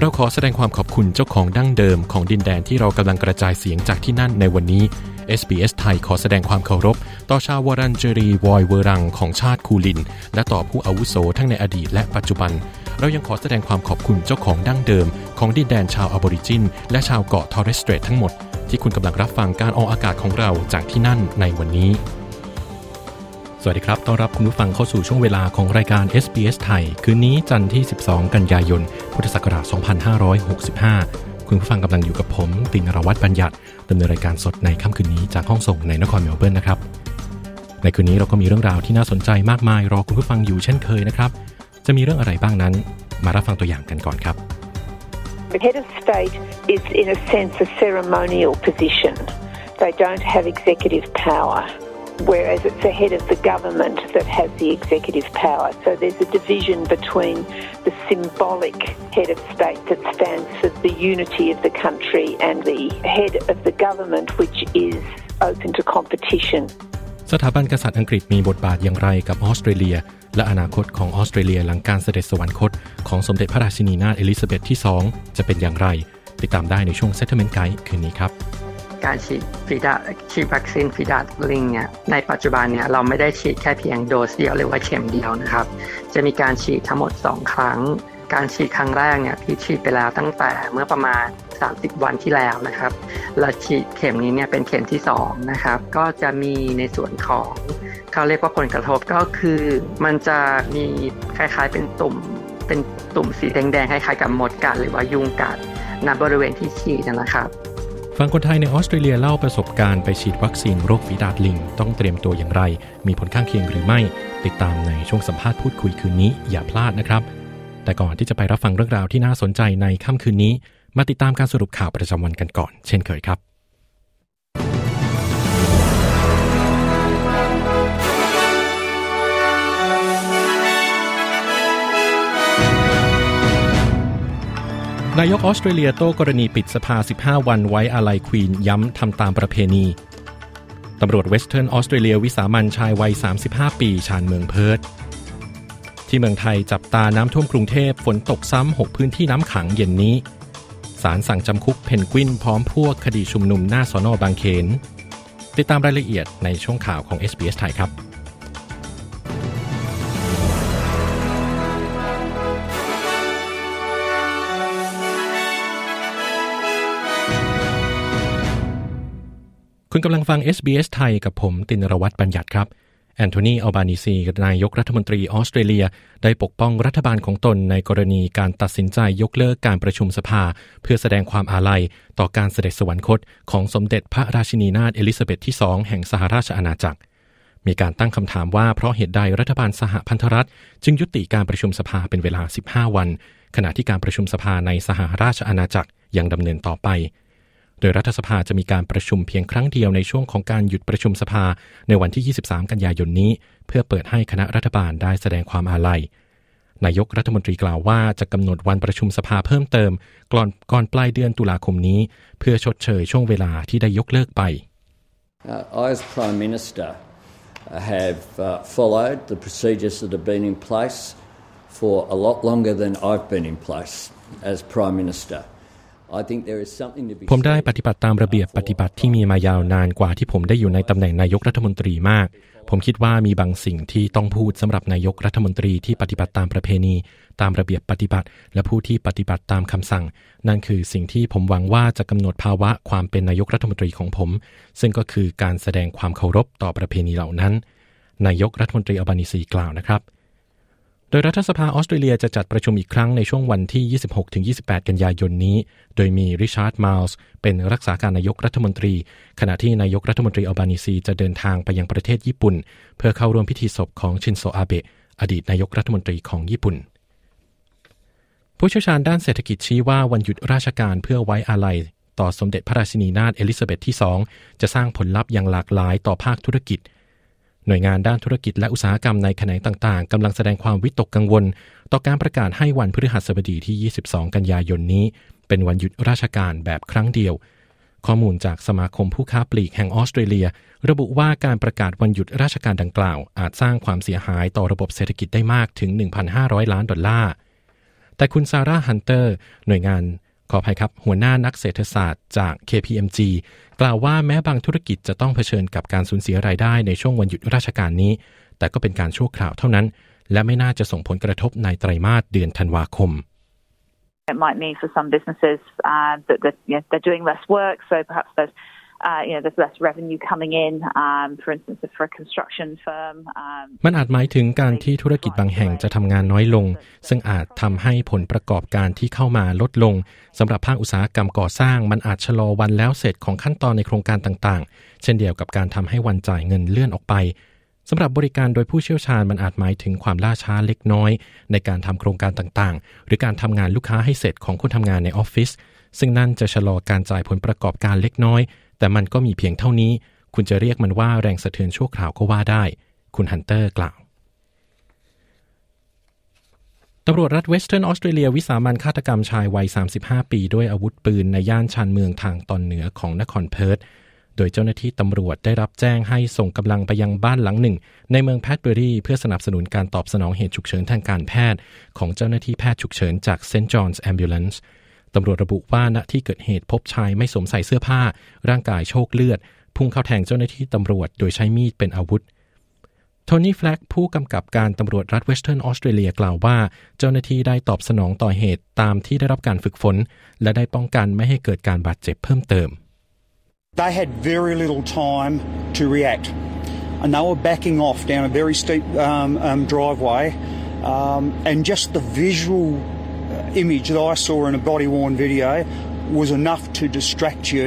เราขอแสดงความขอบคุณเจ้าของดั้งเดิมของดินแดนที่เรากำลังกระจายเสียงจากที่นั่นในวันนี้ SBS ไทยขอแสดงความเคารพ ต่อชาววรันเจรีวอยเวรังของชาติคูลิน และต่อผู้อาวุโสทั้งในอดีตและปัจจุบัน เรายังขอแสดงความขอบคุณเจ้าของดั้งเดิม ของดินแดนชาวอบอริจิน และชาวเกาะทอร์เรสเตรททั้งหมด ที่คุณกำลังรับฟังการออกอากาศของเราจากที่นั่นในวันนี้ สวัสดีครับ ต้อนรับคุณผู้ฟังเข้าสู่ช่วงเวลาของรายการ SBS ไทย คืนนี้จันทร์ที่ 12 กันยายน พุทธศักราช 2565 คุณผู้ฟังกำลังอยู่กับผม ตินรวัตรบัญญัติดำเนินรายการสดในค่ำคืนนี้จากห้องส่งในนครเมลเบิร์นนะครับ ในคืนนี้เราก็มีเรื่องราวที่น่าสนใจมากมาย รอคุณผู้ฟังอยู่เช่นเคยนะครับ จะมีเรื่องอะไรบ้างนั้น มารับฟังตัวอย่างกันก่อนครับ The head of state is, in a sense, a ceremonial position. They don't have executive power, whereas it's the head of the government that has the executive power. So there's a division between the symbolic head of state that stands for the unity of the country and the head of the government, which is open to competition. สถาบันกษัตริย์อังกฤษมีบทบาทอย่างไรกับออสเตรเลีย และอนาคตของออสเตรเลียหลังการเสด็จสวรรคต ของสมเด็จพระราชินีนาถเอลิซาเบธที่ 2 จะเป็นอย่างไร ติดตามได้ในช่วง Settlement Guide คืนนี้ครับ การฉีดฝีดาษฉีดวัคซีนฝีดาษลิงเนี่ยในปัจจุบันเนี่ยเราไม่ได้ฉีดแค่เพียงโดสเดียวหรือว่าเข็มเดียวนะครับ จะมีการฉีดทั้งหมด 2 ครั้ง การฉีดครั้งแรกเนี่ยพี่ฉีดไปแล้วตั้งแต่เมื่อประมาณ 30 วันที่แล้วนะครับและฉีดเข็มนี้เนี่ยเป็นเข็มที่2นะครับก็จะมีในส่วนของเขาเรียกว่าผลกระทบก็คือมันจะมีคล้ายๆเป็นตุ่มเป็นตุ่มสีแดงๆคล้ายๆกับมดกัดหรือว่ายุงกัดณบริเวณที่ฉีดนะครับ ฟังคนไทยในออสเตรเลียเล่าประสบการณ์ไปฉีดวัคซีนโรคฝีดาดลิง ต้องเตรียมตัวอย่างไร มีผลข้างเคียงหรือไม่ ติดตามในช่วงสัมภาษณ์พูดคุยคืนนี้อย่าพลาดนะครับ แต่ก่อนที่จะไปรับฟังเรื่องราวที่น่าสนใจในค่ำคืนนี้ มาติดตามการสรุปข่าวประจำวันกันก่อน เช่นเคยครับ นายกออสเตรเลียโต้กรณีปิดสภา 15 วันไว้อาลัยควีนย้ำทำตามประเพณี ตำรวจเวสเทิร์นออสเตรเลียวิสามันชายวัย 35 ปีชานเมืองเพิร์ธที่เมืองไทยจับตาน้ำท่วมกรุงเทพฝนตกซ้ำ 6 พื้นที่น้ำขังเย็นนี้ ศาลสั่งจำคุกเพนกวินพร้อมพวกคดีชุมนุมหน้าสอนอบางเขน ติดตามรายละเอียดในช่วงข่าวของ SBS ไทยครับ คุณกำลังฟัง SBS ไทยกับผมตินรวัตรบัญญัติครับ แอนโทนี อัลบานิซีนายกรัฐมนตรีออสเตรเลีย ได้ปกป้องรัฐบาลของตนในกรณีการตัดสินใจยกเลิกการประชุมสภา เพื่อแสดงความอาลัยต่อการเสด็จสวรรคต ของสมเด็จพระราชินีนาถเอลิซาเบธที่2แห่งสหราชอาณาจักร มีการตั้งคำถามว่าเพราะเหตุใดรัฐบาลสหพันธรัฐ จึงยุติการประชุมสภาเป็นเวลา 15 วัน ขณะที่การประชุมสภาในสหราชอาณาจักรยังดำเนินต่อไป โดยรัฐสภาจะมีการประชุมเพียงครั้งเดียวในช่วงของการหยุดประชุมสภาในวันที่ 23 กันยายนนี้ เพื่อเปิดให้คณะรัฐบาลได้แสดงความอาลัย นายกรัฐมนตรีกล่าวว่าจะกำหนดวันประชุมสภาเพิ่มเติม ก่อนก่อนปลายเดือนตุลาคมนี้ เพื่อชดเชยช่วงเวลาที่ได้ยกเลิกไป Uh, I, as Prime Minister, have uh, followed the procedures that have been in place for a lot longer than I've been in place as Prime Minister. ผมได้ said ปฏิบัติตามระเบียบปฏิบัติที่มีมายาวนานกว่าที่ผมได้อยู่ในตำแหน่งนายกรัฐมนตรีมาก ผมคิดว่ามีบางสิ่งที่ต้องพูดสำหรับนายกรัฐมนตรีที่ปฏิบัติตามประเพณี ตามระเบียบปฏิบัติ และผู้ที่ปฏิบัติตามคำสั่ง นั่นคือสิ่งที่ผมหวังว่าจะกำหนดภาวะความเป็นนายกรัฐมนตรีของผม ซึ่งก็คือการแสดงความเคารพต่อประเพณีเหล่านั้น นายกรัฐมนตรีอัลบานิซีกล่าวนะครับ โดยรัฐสภาออสเตรเลียจะจัดประชุมอีกครั้งในช่วงวันที่ 26-28 กันยายนนี้ โดยมีริชาร์ดมาลส์เป็นรักษาการนายกรัฐมนตรี ขณะที่นายกรัฐมนตรีอัลบานิซีจะเดินทางไปยังประเทศญี่ปุ่น เพื่อเข้าร่วมพิธีศพของชินโซอาเบะอดีตนายกรัฐมนตรีของญี่ปุ่น ผู้เชี่ยวชาญด้านเศรษฐกิจชี้ว่าวันหยุดราชการเพื่อไว้อาลัย ต่อสมเด็จพระราชินีนาถเอลิซาเบธที่ 2 จะสร้างผลลัพธ์อย่างหลากหลายต่อภาคธุรกิจ หน่วยงานด้านธุรกิจและอุตสาหกรรมในแขนงต่างๆกำลังแสดงความวิตกกังวล ต่อการประกาศให้วันพฤหัสบดีที่ 22 กันยายนนี้ เป็นวันหยุดราชการแบบครั้งเดียว ข้อมูลจากสมาคมผู้ค้าปลีกแห่งออสเตรเลีย ระบุว่าการประกาศวันหยุดราชการดังกล่าว อาจสร้างความเสียหายต่อระบบเศรษฐกิจได้มากถึง 1,500 ล้านดอลลาร์แต่คุณซาร่าฮันเตอร์หน่วยงาน ขออภัยครับ หัวหน้านักเศรษฐศาสตร์จาก KPMG กล่าวว่าแม้บางธุรกิจจะต้องเผชิญกับการสูญเสียรายได้ในช่วงวันหยุดราชการนี้ แต่ก็เป็นการชั่วคราวเท่านั้น และไม่น่าจะส่งผลกระทบในไตรมาสเดือนธันวาคม It might mean for some businesses uh, that, that you know, they're doing less work, so perhaps there's uh, you know there's less revenue coming in. Um, for instance, for a construction firm. Um, มันอาจหมายถึงการที่ธุรกิจบางแห่งจะทำงานน้อยลง ซึ่งอาจทำให้ผลประกอบการที่เข้ามาลดลงสำหรับภาคอุตสาหกรรมก่อสร้าง มันอาจชะลอวันแล้วเสร็จของขั้นตอนในโครงการต่างๆ เช่นเดียวกับการทำให้วันจ่ายเงินเลื่อนออกไปสำหรับบริการโดยผู้เชี่ยวชาญมันอาจหมายถึงความล่าช้าเล็กน้อย ในการทำโครงการต่างๆ หรือการทำงานลูกค้าให้เสร็จของคนทำงานในออฟฟิศซึ่งนั่นจะชะลอการจ่ายผลประกอบการเล็กน้อย แต่มันก็มีเพียงเท่านี้ คุณจะเรียกมันว่าแรงสะเทือนชั่วคราวก็ว่าได้ คุณฮันเตอร์กล่าวตำรวจรัฐเวสเทิร์นออสเตรเลียวิสามันฆาตกรรมชายวัย 35 ปีด้วยอาวุธปืนในย่านชานเมืองทางตอนเหนือของนครเพิร์ธโดยเจ้าหน้าที่ตำรวจได้รับแจ้งให้ส่งกำลังไปยังบ้านหลังหนึ่ง ในเมืองแพทเบอรีเพื่อสนับสนุนการตอบสนองเหตุฉุกเฉินทางการแพทย์ ของเจ้าหน้าที่แพทย์ฉุกเฉินจาก St John's Ambulance ตำรวจระบุว่าณที่เกิดเหตุพบชายไม่สวมใส่เสื้อผ้า ร่างกายโชคเลือด พุ่งเข้าแทงเจ้าหน้าที่ตำรวจโดยใช้มีดเป็นอาวุธโทนี่แฟลกผู้กำกับการตำรวจรัฐเวสเทิร์นออสเตรเลียกล่าวว่า เจ้าหน้าที่ได้ตอบสนองต่อเหตุตามที่ได้รับการฝึกฝน และได้ป้องกันไม่ให้เกิดการบาดเจ็บเพิ่มเติม They had very little time to react, and they were backing off down a very steep um, um, driveway. Um, and just the visual image that I saw in a body worn video was enough to distract you.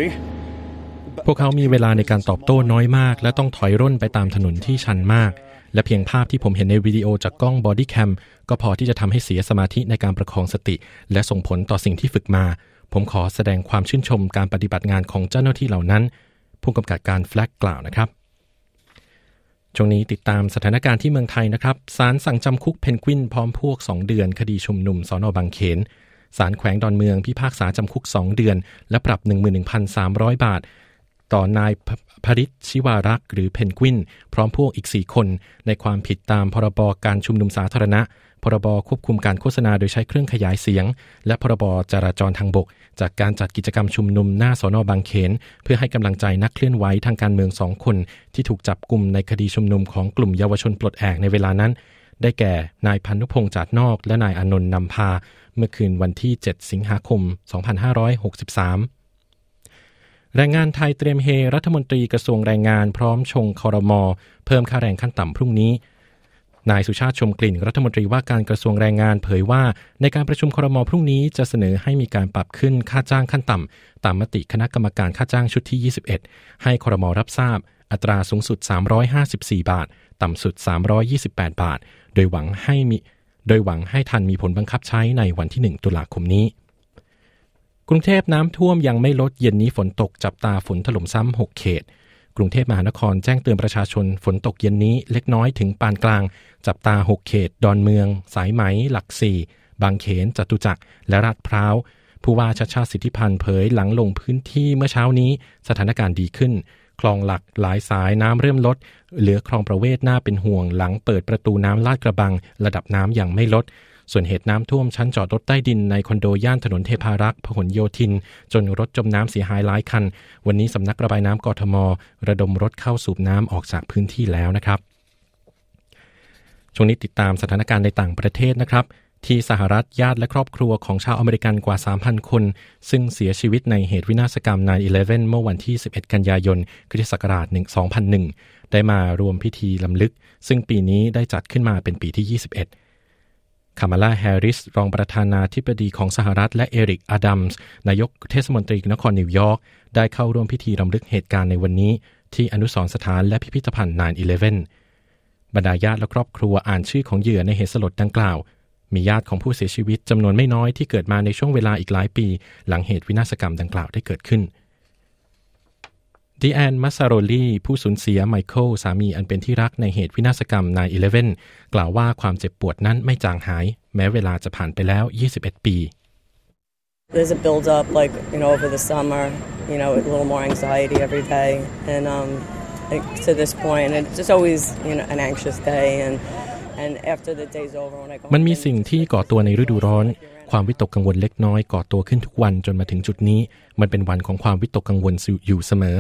พวกเขามีเวลาในการตอบโต้น้อยมาก และต้องถอยร่นไปตามถนนที่ชันมาก และเพียงภาพที่ผมเห็นในวิดีโอจากกล้อง body cam ก็พอที่จะทำให้เสียสมาธิในการประคองสติ และส่งผลต่อสิ่งที่ฝึกมา ผมขอแสดงความชื่นชมการปฏิบัติงานของเจ้าหน้าที่เหล่านั้น ผู้กำกับการแฟลกกล่าวนะครับ ช่วงนี้ติดตามสถานการณ์ที่เมืองไทยนะครับศาลสั่งจำคุกเพนกวินพร้อมพวก 2 เดือน คดีชุมนุมสอนอบางเขนศาลแขวงดอนเมืองพิพากษาจำคุก 2 เดือน และปรับ 11,300 บาท ต่อนายพริชชิวารักษ์หรือเพนกวิน พร้อมพวกอีก 4 คน ในความผิดตามพรบการชุมนุมสาธารณะ พรบควบคุมการโฆษณาโดยใช้เครื่องขยายเสียง และพรบจราจรทางบกจากการจัดกิจกรรมชุมนุมหน้าสอนอบางเขน เพื่อให้กำลังใจนักเคลื่อนไหวทางการเมืองสองคน ที่ถูกจับกลุ่มในคดีชุมนุมของกลุ่มเยาวชนปลดแอกในเวลานั้น ได้แก่นายพันุพงษ์จัดนอก และนายอนนท์นำพา เมื่อคืนวันที่ 7 สิงหาคม 2563แรงงานไทยเตรียมเฮรัฐมนตรีกระทรวงแรงงานพร้อมชงคอรมอเพิ่มค่าแรงขั้นต่ำพรุ่งนี้ นายสุชาติชมกลิ่นรัฐมนตรีว่าการกระทรวงแรงงานเผยว่า ในการประชุมคอรมอพรุ่งนี้จะเสนอให้มีการปรับขึ้นค่าจ้างขั้นต่ำตามมติคณะกรรมการค่าจ้างชุดที่ 21 ให้คอรมอรับทราบ อัตราสูงสุด 354 บาท ต่ำสุด 328 บาท โดยหวังให้มีโดยหวังให้ทันมีผลบังคับใช้ในวันที่ 1 ตุลาคมนี้กรุงเทพน้ำท่วมยังไม่ลดเย็นนี้ฝนตกจับตาฝนถล่มซ้ำ 6 เขต กรุงเทพมหานครแจ้งเตือนประชาชนฝนตกเย็นนี้เล็กน้อยถึงปานกลาง จับตา 6 เขต ดอนเมือง สายไหม หลักสี่บางเขนจตุจักรและลาดพร้าวผู้ว่าชาชาติสิทธิพันธ์เผยหลังลงพื้นที่เมื่อเช้านี้สถานการณ์ดีขึ้น คลองหลักหลายสายน้ำเริ่มลด เหลือคลองประเวศน่าเป็นห่วงหลังเปิดประตูน้ำลาดกระบัง ระดับน้ำยังไม่ลด ส่วนเหตุน้ำท่วมชั้นจอดรถใต้ดินในคอนโดย่านถนนเทพารักษ์พหลโยธิน จนรถจมน้ำเสียหายหลายคัน วันนี้สำนักระบายน้ำกทม ระดมรถเข้าสูบน้ำออกจากพื้นที่แล้วนะครับช่วงนี้ติดตามสถานการณ์ในต่างประเทศนะครับ ที่สหรัฐญาติและครอบครัวของชาวอเมริกันกว่า 3,000 คน ซึ่งเสียชีวิตในเหตุวินาศกรรม 9-11 เมื่อวันที่ 11 กันยายนคริสต์ศักราช 2001 ได้มาร่วมพิธีรำลึก ซึ่งปีนี้ได้จัดขึ้นมาเป็นปีที่ 21 คามาลาแฮร์ริส รองประธานาธิบดีของสหรัฐ และเอริก อดัมส์ นายกเทศมนตรีนครนิวยอร์ก ได้เข้าร่วมพิธีรำลึกเหตุการณ์ในวันนี้ ที่อนุสรณ์สถานและพิพิธภัณฑ์ 9-11 บรรดาญาติและครอบครัวอ่านชื่อของเหยื่อในเหตุสลดดังกล่าว มีญาติของผู้เสียชีวิตจำนวนไม่น้อยที่เกิดมาในช่วงเวลาอีกหลายปี หลังเหตุวินาศกรรมดังกล่าวได้เกิดขึ้น ดีแอนมัสซาโรลีผู้สูญเสียไมเคิลสามีอันเป็นที่รักในเหตุวินาศกรรมนาย11 กล่าวว่าความเจ็บปวดนั้นไม่จางหาย แม้เวลาจะผ่านไปแล้ว 21 ปี There's a build up like you know over the summer you know a little more anxiety every day and um to this point and it's just always you know an anxious day and and after the day's over when I go มันมีสิ่งที่ก่อตัวในฤดูร้อนความวิตกกังวลเล็กน้อยก่อตัวขึ้นทุกวันจนมาถึงจุดนี้ มันเป็นวันของความวิตกกังวลอยู่เสมอ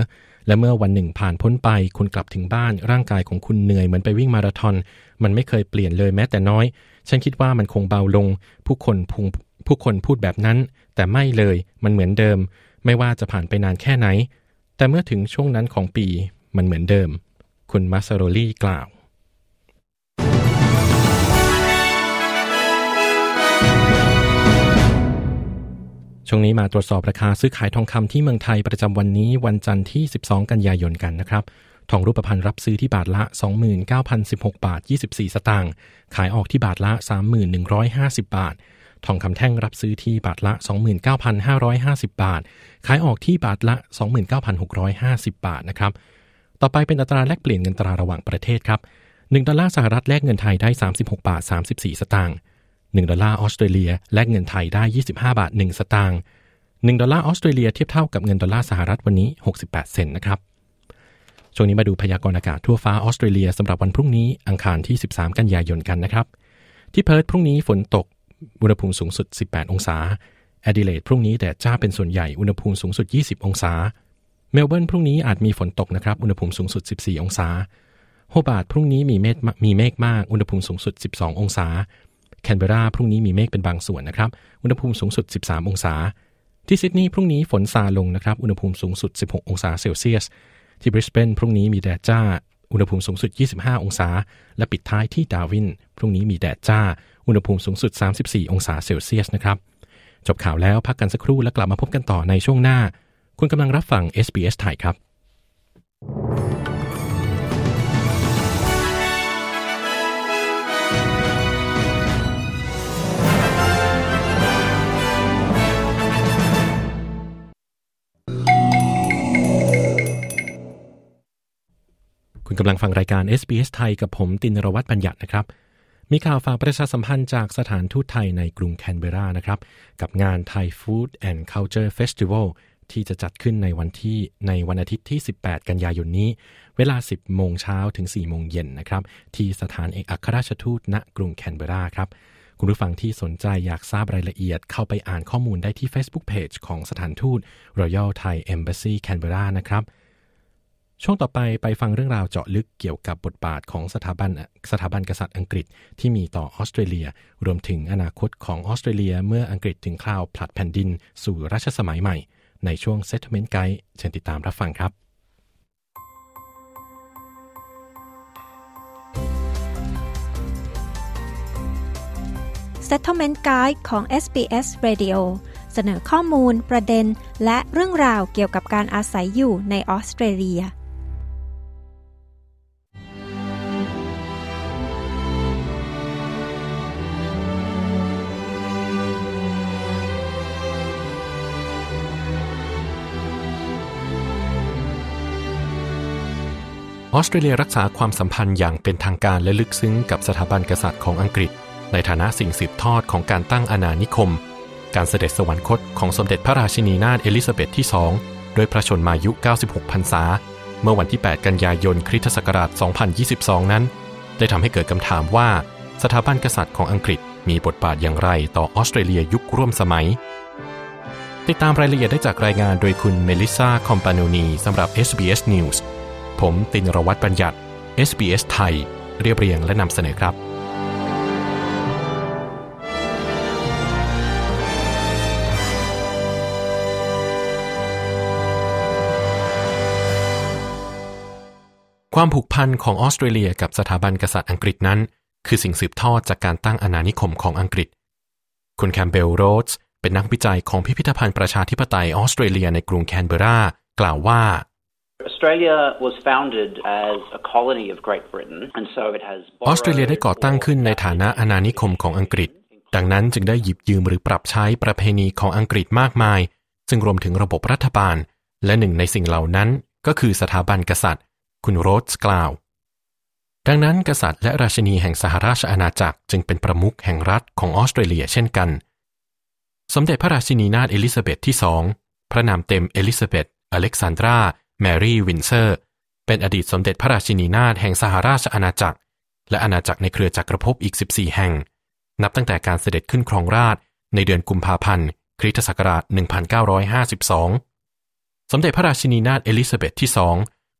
และเมื่อวันหนึ่งผ่านพ้นไป คุณกลับถึงบ้านร่างกายของคุณเหนื่อยเหมือนไปวิ่งมาราธอน มันไม่เคยเปลี่ยนเลยแม้แต่น้อย ฉันคิดว่ามันคงเบาลง ผู้คนพุงผู้คนพูดแบบนั้น แต่ไม่เลย มันเหมือนเดิม ไม่ว่าจะผ่านไปนานแค่ไหน แต่เมื่อถึงช่วงนั้นของปี มันเหมือนเดิม คุณมาซาโรลี่กล่าว ช่วงนี้มาตรวจสอบราคาซื้อขายทองคำที่เมืองไทยประจำวันนี้วันจันทร์ที่ 12 กันยายนกันนะครับ ทองรูปพรรณรับซื้อที่บาทละ 29,016 บาท 24 สตางค์ ขายออกที่บาทละ31,150 บาท ทองคำแท่งรับซื้อที่บาทละ 29,550 บาท ขายออกที่บาทละ 29,650 บาทนะครับ ต่อไปเป็นอัตราแลกเปลี่ยนเงินตราระหว่างประเทศครับ1ดอลลาร์สหรัฐแลกเงินไทยได้ 36 บาท 34 สตางค์ 1 ดอลลาร์ออสเตรเลียแลกเงินไทยได้ 25 บาท 1 สตางค์1ดอลลาร์ออสเตรเลียเทียบเท่ากับเงินดอลลาร์สหรัฐวันนี้ 68 เซนต์นะครับช่วงนี้มาดูพยากรณ์อากาศทั่วฟ้าออสเตรเลียสำหรับวันพรุ่งนี้อังคารที่ 13 กันยายนกันนะครับ ที่เพิร์ธพรุ่งนี้ฝนตกอุณหภูมิสูงสุด 18 องศาแอดิเลดพรุ่งนี้แดดจ้าเป็นส่วนใหญ่อุณหภูมิสูงสุด 20 องศา เมลเบิร์นพรุ่งนี้อาจมีฝนตกนะครับอุณหภูมิสูงสุด 14 องศาโฮบาร์ตพรุ่งนี้มีเมฆมีเมฆมากอุณหภูมิสูงสุด 12 องศา แคนเบราพรุ่งนี้มีเมฆเป็นบางส่วนนะครับ อุณหภูมิสูงสุด 13 องศา ที่ซิดนีย์พรุ่งนี้ฝนซาลงนะครับ อุณหภูมิสูงสุด 16 องศาเซลเซียส ที่บริสเบนพรุ่งนี้มีแดดจ้า อุณหภูมิสูงสุด 25 องศา และปิดท้ายที่ดาวิน พรุ่งนี้มีแดดจ้า อุณหภูมิสูงสุด 34 องศาเซลเซียสนะครับ จบข่าวแล้วพักกันสักครู่แล้วกลับมาพบกันต่อในช่วงหน้า คุณกำลังรับฟัง SBS ไทยครับ คุณกำลังฟังรายการ SBS ไทยกับผมตินรวัตรบัญญัตินะครับ มีข่าวฝากประชาสัมพันธ์จากสถานทูตไทยในกรุงแคนเบรานะครับ กับงาน Thai Food and Culture Festival ที่จะจัดขึ้นในวันที่ในวันอาทิตย์ที่ 18 กันยายนนี้ เวลา 10 โมงเช้าถึง 4 โมงเย็นนะครับ ที่สถานเอกอัครราชทูตณกรุงแคนเบราครับ คุณผู้ฟังที่สนใจอยากทราบรายละเอียด เข้าไปอ่านข้อมูลได้ที่ Facebook Page ของสถานทูต Royal Thai Embassy Canberra นะครับ ช่วงต่อไปไปฟังเรื่องราวเจาะลึกเกี่ยวกับบทบาทของสถาบันสถาบันกษัตริย์อังกฤษที่มีต่อออสเตรเลีย รวมถึงอนาคตของออสเตรเลียเมื่ออังกฤษถึงคราวผลัดแผ่นดินสู่รัชสมัยใหม่ ในช่วง Settlement Guide เชิญติดตามรับฟังครับ Settlement Guide ของ SBS Radio เสนอข้อมูลประเด็น และเรื่องราวเกี่ยวกับการอาศัยอยู่ในออสเตรเลีย ออสเตรเลียรักษาความสัมพันธ์อย่างเป็นทางการและลึกซึ้งกับสถาบันกษัตริย์ของอังกฤษ ในฐานะสิ่งสืบทอดของการตั้งอาณานิคม การเสด็จสวรรคตของสมเด็จพระราชินีนาถเอลิซาเบธที่2โดยพระชนมายุ 96 พรรษา เมื่อวันที่ 8 กันยายนคริสตศักราช 2022 นั้น ได้ทำให้เกิดคำถามว่า สถาบันกษัตริย์ของอังกฤษมีบทบาทอย่างไรต่อออสเตรเลียยุคร่วมสมัย ติดตามรายละเอียดได้จากรายงานโดยคุณเมลิซาคอมปาโนนีสำหรับ SBS News ผมตินรวัตรบัญญัติ SBS ไทย เรียบเรียงและนำเสนอครับ ความผูกพันของออสเตรเลียกับสถาบันกษัตริย์อังกฤษนั้น คือสิ่งสืบทอดจากการตั้งอาณานิคมของอังกฤษ คุณแคมเบลโรสเป็นนักวิจัยของพิพิธภัณฑ์ประชาธิปไตยออสเตรเลียในกรุงแคนเบรา กล่าวว่า Australia was founded as a colony of Great Britain and so it has ออสเตรเลียได้ก่อตั้งขึ้นในฐานะอาณานิคมของอังกฤษ ดังนั้นจึงได้หยิบยืมหรือปรับใช้ประเพณีของอังกฤษมากมาย ซึ่งรวมถึงระบบรัฐบาล และหนึ่งในสิ่งเหล่านั้นก็คือสถาบันกษัตริย์ คุณโรสกล่าว ดังนั้นกษัตริย์และราชินีแห่งสหราชอาณาจักรจึงเป็นประมุขแห่งรัฐของออสเตรเลียเช่นกัน สมเด็จพระราชินีนาถเอลิซาเบธที่สองพระนามเต็มเอลิซาเบธอเล็กซานดรา แมรี่วินเซอร์ เป็นอดีตสมเด็จพระราชินีนาถแห่งสหราชอาณาจักร และอาณาจักรในเครือจักรภพอีก 14 แห่ง นับตั้งแต่การเสด็จขึ้นครองราชย์ในเดือนกุมภาพันธ์ คริสต์ศักราช 1952 สมเด็จพระราชินีนาถเอลิซาเบธที่สอง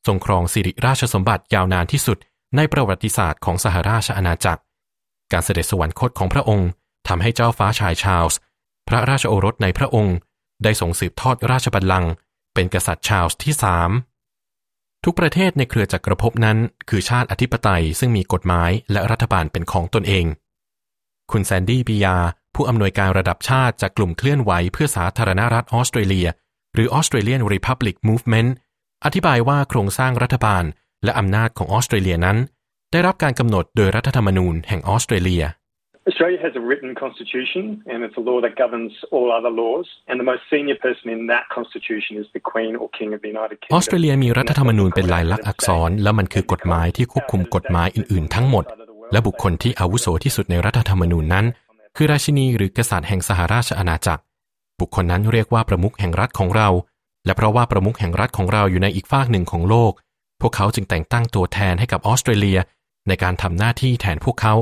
ทรงครองสิริราชสมบัติยาวนานที่สุดในประวัติศาสตร์ของสหราชอาณาจักร การเสด็จสวรรคตของพระองค์ทำให้เจ้าฟ้าชายชาลส์ พระราชโอรสในพระองค์ ได้ส่งสืบทอดราชบัลลังก์ เป็นกษัตริย์ชาลส์ที่สามทุกประเทศในเครือจักรภพนั้น คือชาติอธิปไตยซึ่งมีกฎหมายและรัฐบาลเป็นของตนเอง คุณแซนดี้ปิยา ผู้อำนวยการระดับชาติจากกลุ่มเคลื่อนไหวเพื่อสาธารณรัฐออสเตรเลีย หรือ Australian Republic Movement อธิบายว่าโครงสร้างรัฐบาลและอำนาจของออสเตรเลียนั้น ได้รับการกำหนดโดยรัฐธรรมนูญแห่งออสเตรเลีย Australia has a written constitution and it's a law that governs all other laws and the most senior person in that constitution is the Queen or King of the United Kingdom. ออสเตรเลียมีรัฐธรรมนูญเป็นลายลักษณ์อักษร และมันคือกฎหมายที่ควบคุมกฎหมายอื่น ๆ ทั้งหมด และบุคคลที่อาวุโสที่สุดในรัฐธรรมนูญนั้น คือราชินีหรือกษัตริย์แห่งสหราชอาณาจักร บุคคลนั้นเรียกว่าประมุขแห่งรัฐของเรา และเพราะว่าประมุขแห่งรัฐของเราอยู่ในอีกฝากหนึ่งของโลก พวกเขาจึงแต่งตั้งตัวแทนให้กับออสเตรเลีย ในการทำหน้าที่แทนพวกเขา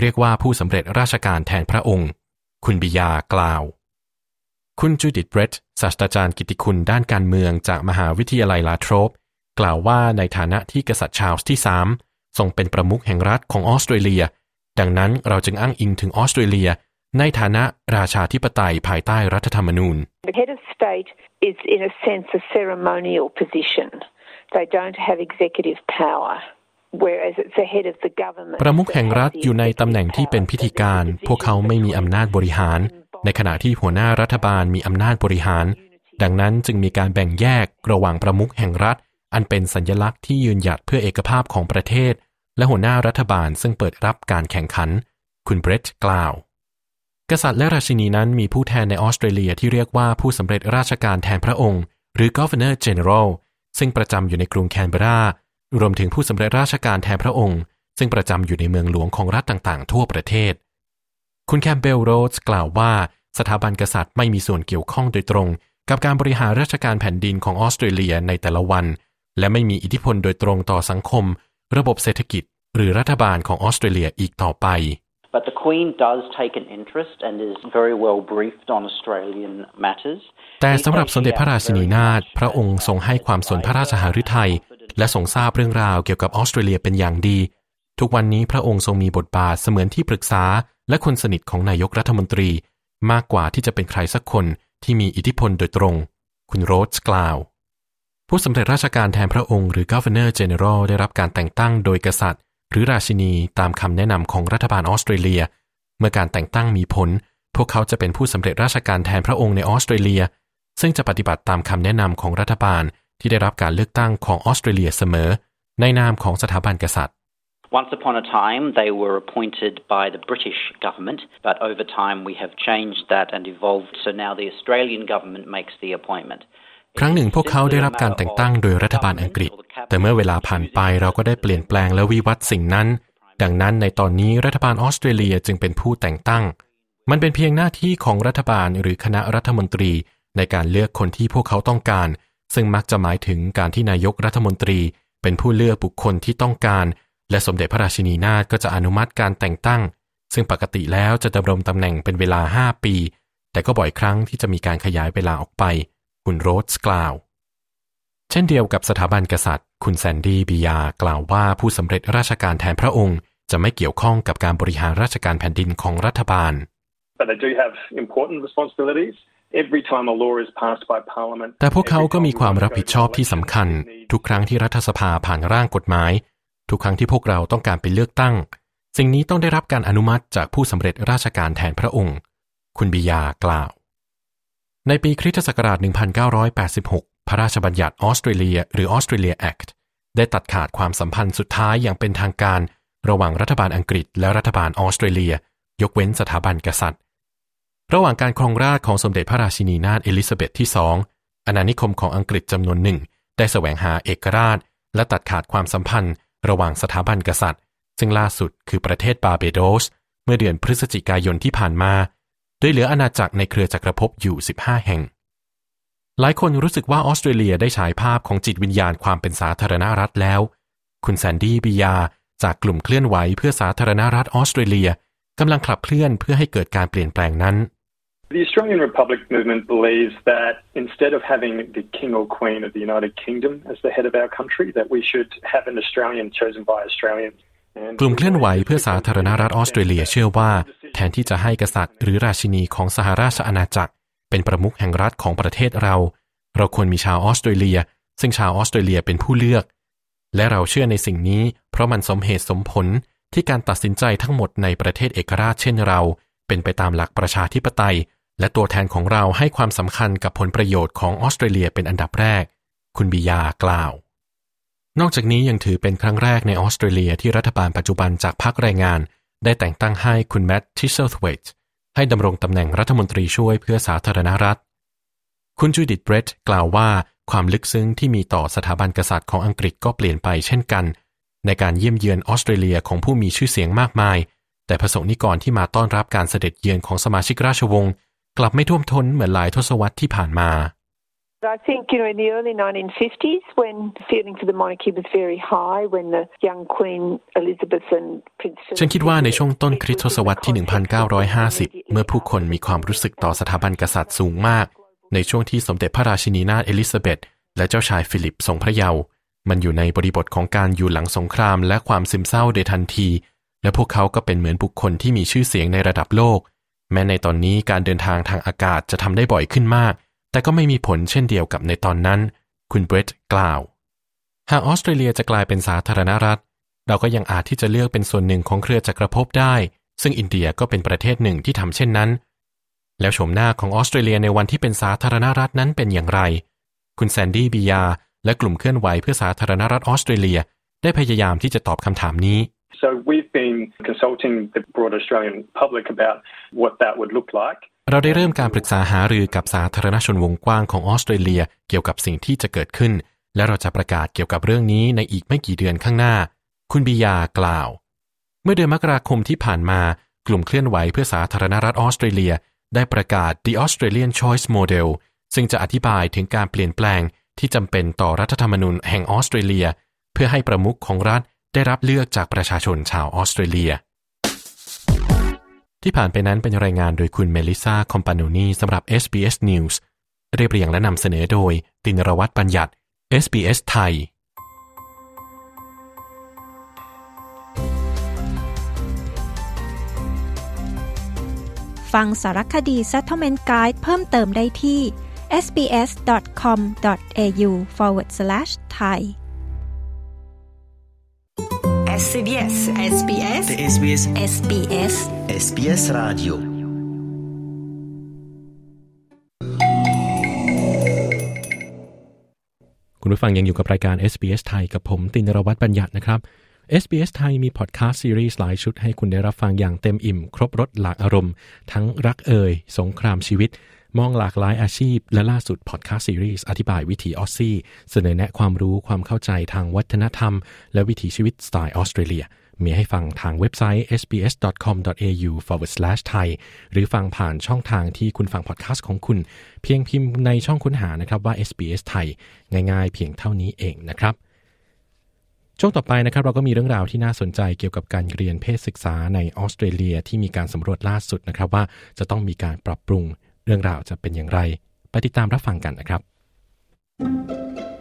เรียกว่าผู้สำเร็จราชการแทนพระองค์ คุณบิยากล่าว คุณจูดิตเบรตศาสตราจารย์กิติคุณด้านการเมืองจากมหาวิทยาลัยลาโทรปกล่าวว่าในฐานะที่กษัตริย์ชาลส์ที่สามทรงเป็นประมุขแห่งรัฐของออสเตรเลีย ดังนั้นเราจึงอ้างอิงถึงออสเตรเลีย ในฐานะราชาธิปไตยภายใต้รัฐธรรมนูญ The head of state is, in a sense, a ceremonial position. They don't have executive power. Whereas it's the head of the government. ประมุขแห่งรัฐอยู่ในตำแหน่งที่เป็นพิธีการ พวกเขาไม่มีอำนาจบริหาร ในขณะที่หัวหน้ารัฐบาลมีอำนาจบริหาร ดังนั้นจึงมีการแบ่งแยกระหว่างประมุขแห่งรัฐ อันเป็นสัญลักษณ์ที่ยืนหยัดเพื่อเอกภาพของประเทศ และหัวหน้ารัฐบาลซึ่งเปิดรับการแข่งขัน คุณเบรตกล่าว กษัตริย์และราชินีนั้นมีผู้แทนในออสเตรเลียที่เรียกว่าผู้สำเร็จราชการแทนพระองค์ หรือ Governor General ซึ่งประจำอยู่ในกรุงแคนเบรา รวมถึงผู้สำเร็จราชการแทนพระองค์ ซึ่งประจำอยู่ในเมืองหลวงของรัฐต่างๆ ทั่วประเทศ คุณแคมเบลโรสกล่าวว่า สถาบันกษัตริย์ไม่มีส่วนเกี่ยวข้องโดยตรง กับการบริหารราชการแผ่นดินของออสเตรเลียในแต่ละวัน และไม่มีอิทธิพลโดยตรงต่อสังคม ระบบเศรษฐกิจ หรือรัฐบาลของออสเตรเลียอีกต่อไป But the Queen does take an interest and is very well briefed on Australian matters. แต่สำหรับสมเด็จพระราชินีนาถพระองค์ทรงให้ความสนพระราชหฤทัย และทรงทราบเรื่องราวเกี่ยวกับออสเตรเลียเป็นอย่างดี ทุกวันนี้พระองค์ทรงมีบทบาทเสมือนที่ปรึกษา และคนสนิทของนายกรัฐมนตรี มากกว่าที่จะเป็นใครสักคนที่มีอิทธิพลโดยตรง คุณโรสกล่าว ผู้สำเร็จราชการแทนพระองค์หรือ Governor General ได้รับการแต่งตั้งโดยกษัตริย์ หรือราชินีตามคำแนะนำของรัฐบาลออสเตรเลีย เมื่อการแต่งตั้งมีผล พวกเขาจะเป็นผู้สำเร็จราชการแทนพระองค์ในออสเตรเลีย ซึ่งจะปฏิบัติตามคำแนะนำของรัฐบาล ที่ได้รับการเลือกตั้งของออสเตรเลียเสมอ ในนามของสถาบันกษัตริย์ Once upon a time, they were appointed by the British government, but over time we have changed that and evolved, so now the Australian government makes the appointment. ครั้งหนึ่งพวกเขาได้รับการแต่งตั้งโดยรัฐบาลอังกฤษ แต่เมื่อเวลาผ่านไปเราก็ได้เปลี่ยนแปลงและวิวัฒน์สิ่งนั้น ดังนั้นในตอนนี้รัฐบาลออสเตรเลียจึงเป็นผู้แต่งตั้ง มันเป็นเพียงหน้าที่ของรัฐบาลหรือคณะรัฐมนตรี ในการเลือกคนที่พวกเขาต้องการ ซึ่งมักจะหมายถึงการที่นายกรัฐมนตรีเป็นผู้เลือกบุคคลที่ต้องการ และสมเด็จพระราชินีนาถก็จะอนุมัติการแต่งตั้ง ซึ่งปกติแล้วจะดำรงตำแหน่งเป็นเวลา 5 ปี แต่ก็บ่อยครั้งที่จะมีการขยายเวลาออกไป คุณโรสกล่าว เช่นเดียวกับสถาบันกษัตริย์ คุณแซนดี้บียากล่าวว่าผู้สำเร็จราชการแทนพระองค์ จะไม่เกี่ยวข้องกับการบริหารราชการแผ่นดินของรัฐบาล But they do have important responsibilities. Every time a law is passed by Parliament, แต่พวกเขาก็มีความรับผิดชอบที่สำคัญ ทุกครั้งที่รัฐสภาผ่านร่างกฎหมาย ทุกครั้งที่พวกเราต้องการไปเลือกตั้ง สิ่งนี้ต้องได้รับการอนุมัติจากผู้สำเร็จราชการแทนพระองค์ คุณบิยากล่าว ในปีคริสตศักราช 1986 พระราชบัญญัติออสเตรเลีย หรือ Australia Act ได้ตัดขาดความสัมพันธ์สุดท้ายอย่างเป็นทางการ ระหว่างรัฐบาลอังกฤษและรัฐบาลออสเตรเลีย ยกเว้นสถาบันกษัตริย์ ระหว่างการครองราชย์ของสมเด็จพระราชินีนาถเอลิซาเบธที่สองอาณานิคมของอังกฤษจำนวนหนึ่ง ได้แสวงหาเอกราช และตัดขาดความสัมพันธ์ ระหว่างสถาบันกษัตริย์ ซึ่งล่าสุดคือประเทศบาเบโดส เมื่อเดือนพฤศจิกายนที่ผ่านมาโดยเหลืออาณาจักรในเครือจักรภพอยู่ 15 แห่ง หลายคนรู้สึกว่าออสเตรเลียได้ฉายภาพของจิตวิญญาณความเป็นสาธารณรัฐแล้ว คุณแซนดี้บิยาจากกลุ่มเคลื่อนไหวเพื่อสาธารณรัฐออสเตรเลียกำลังขับเคลื่อนเพื่อให้เกิดการเปลี่ยนแปลงนั้น The Australian Republic movement believes that instead of having the King or Queen of the United Kingdom as the head of our country, that we should have an Australian chosen by Australians. กลุ่มเคลื่อนไหวเพื่อสาธารณรัฐออสเตรเลียเชื่อว่า แทนที่จะให้กษัตริย์ หรือราชินีของสหราชอาณาจักร เป็นประมุขแห่งรัฐของประเทศเรา เราควรมีชาวออสเตรเลีย ซึ่งชาวออสเตรเลียเป็นผู้เลือก และเราเชื่อในสิ่งนี้ เพราะมันสมเหตุสมผลที่การตัดสินใจทั้งหมดในประเทศเอกราชเช่นเรา เป็นไปตามหลักประชาธิปไตย และตัวแทนของเราให้ความสำคัญกับผลประโยชน์ของออสเตรเลียเป็นอันดับแรก คุณบิยากล่าว นอกจากนี้ยังถือเป็นครั้งแรกในออสเตรเลียที่รัฐบาลปัจจุบันจากพรรคแรงงาน ได้แต่งตั้งให้คุณแมตต์ทิสเซิลเวตให้ดำรงตำแหน่งรัฐมนตรีช่วยเพื่อสาธารณรัฐ คุณจูดิตเบรตกล่าวว่าความลึกซึ้งที่มีต่อสถาบันกษัตริย์ของอังกฤษก็เปลี่ยนไปเช่นกัน ในการเยี่ยมเยือนออสเตรเลียของผู้มีชื่อเสียงมากมาย แต่ประสงนิกรที่มาต้อนรับการเสด็จเยือนของสมาชิกราชวงศ์ กลับไม่ท่วมท้นเหมือนหลายทศวรรษที่ผ่านมา I think, you know, in the early 1950s, when feeling for the monarchy was very high, when the young Queen Elizabeth and Prince ฉันคิดว่าในช่วงต้นคริสตศตวรรษที่ 1950 เมื่อผู้คนมีความรู้สึกต่อสถาบันกษัตริย์สูงมาก ในช่วงที่สมเด็จพระราชินีนาถเอลิซาเบธและเจ้าชายฟิลิปทรงพระเยาว์ มันอยู่ในบริบทของการอยู่หลังสงครามและความซึมเศร้าโดยทันที และพวกเขาก็เป็นเหมือนบุคคลที่มีชื่อเสียงในระดับโลก แม้ในตอนนี้การเดินทางทางอากาศจะทำได้บ่อยขึ้นมาก แต่ก็ไม่มีผลเช่นเดียวกับในตอนนั้น คุณเบรตกล่าว หากออสเตรเลียจะกลายเป็นสาธารณรัฐ เราก็ยังอาจที่จะเลือกเป็นส่วนหนึ่งของเครือจักรภพได้ ซึ่งอินเดียก็เป็นประเทศหนึ่งที่ทำเช่นนั้น แล้วโฉมหน้าของออสเตรเลียในวันที่เป็นสาธารณรัฐนั้นเป็นอย่างไร คุณแซนดี้บียาและกลุ่มเคลื่อนไหวเพื่อสาธารณรัฐออสเตรเลีย ได้พยายามที่จะตอบคำถามนี้ So we've been consulting the broad Australian public about what that would look like. เราได้เริ่มการปรึกษาหารือกับสาธารณชนวงกว้างของออสเตรเลียเกี่ยวกับสิ่งที่จะเกิดขึ้น และเราจะประกาศเกี่ยวกับเรื่องนี้ในอีกไม่กี่เดือนข้างหน้า คุณบิยากล่าว เมื่อเดือนมกราคมที่ผ่านมากลุ่มเคลื่อนไหวเพื่อสาธารณรัฐออสเตรเลีย ได้ประกาศ The Australian Choice Model ซึ่งจะอธิบายถึงการเปลี่ยนแปลงที่จำเป็นต่อรัฐธรรมนูญแห่งออสเตรเลีย เพื่อให้ประมุขของรัฐ ได้รับเลือกจากประชาชนชาวออสเตรเลีย ที่ผ่านไปนั้นเป็นรายงานโดยคุณเมลิซาคอมปานูนีสำหรับ SBS News เรียบเรียงและนำเสนอโดยตินรวัตรบัญญัติ SBS ไทยฟังสารคดี Settlement Guide เพิ่มเติมได้ที่ sbs.com.au forward slash thai SBS SBS SBS SBS SBS Radio คุณผู้ฟังยังอยู่กับรายการ SBS ไทยกับผม ตินรวัตรบัญญัตินะครับ SBS ไทยมีพอดแคสต์ซีรีส์หลายชุดให้คุณได้รับฟังอย่างเต็มอิ่ม ครบรถหลากอารมณ์ ทั้งรักเอ่ย สงครามชีวิต มองหลากหลายอาชีพ และล่าสุดพอดแคสต์ซีรีส์อธิบายวิถีออสซี่ เสนอแนะความรู้ความเข้าใจทางวัฒนธรรม และวิถีชีวิตสไตล์ออสเตรเลีย มีให้ฟังทางเว็บไซต์ sbs.com.au forward slash thai หรือฟังผ่านช่องทางที่คุณฟังพอดแคสต์ของคุณ เพียงพิมพ์ในช่องค้นหานะครับว่า SBS ไทยง่ายๆ เพียงเท่านี้เองนะครับช่วงต่อไปนะครับเราก็มีเรื่องราวที่น่าสนใจเกี่ยวกับการเรียนเพศศึกษาในออสเตรเลียที่มีการสำรวจล่าสุดนะครับว่าจะต้องมีการปรับปรุง เรื่องราวจะเป็นอย่างไร ไปติดตามรับฟังกันนะครับเ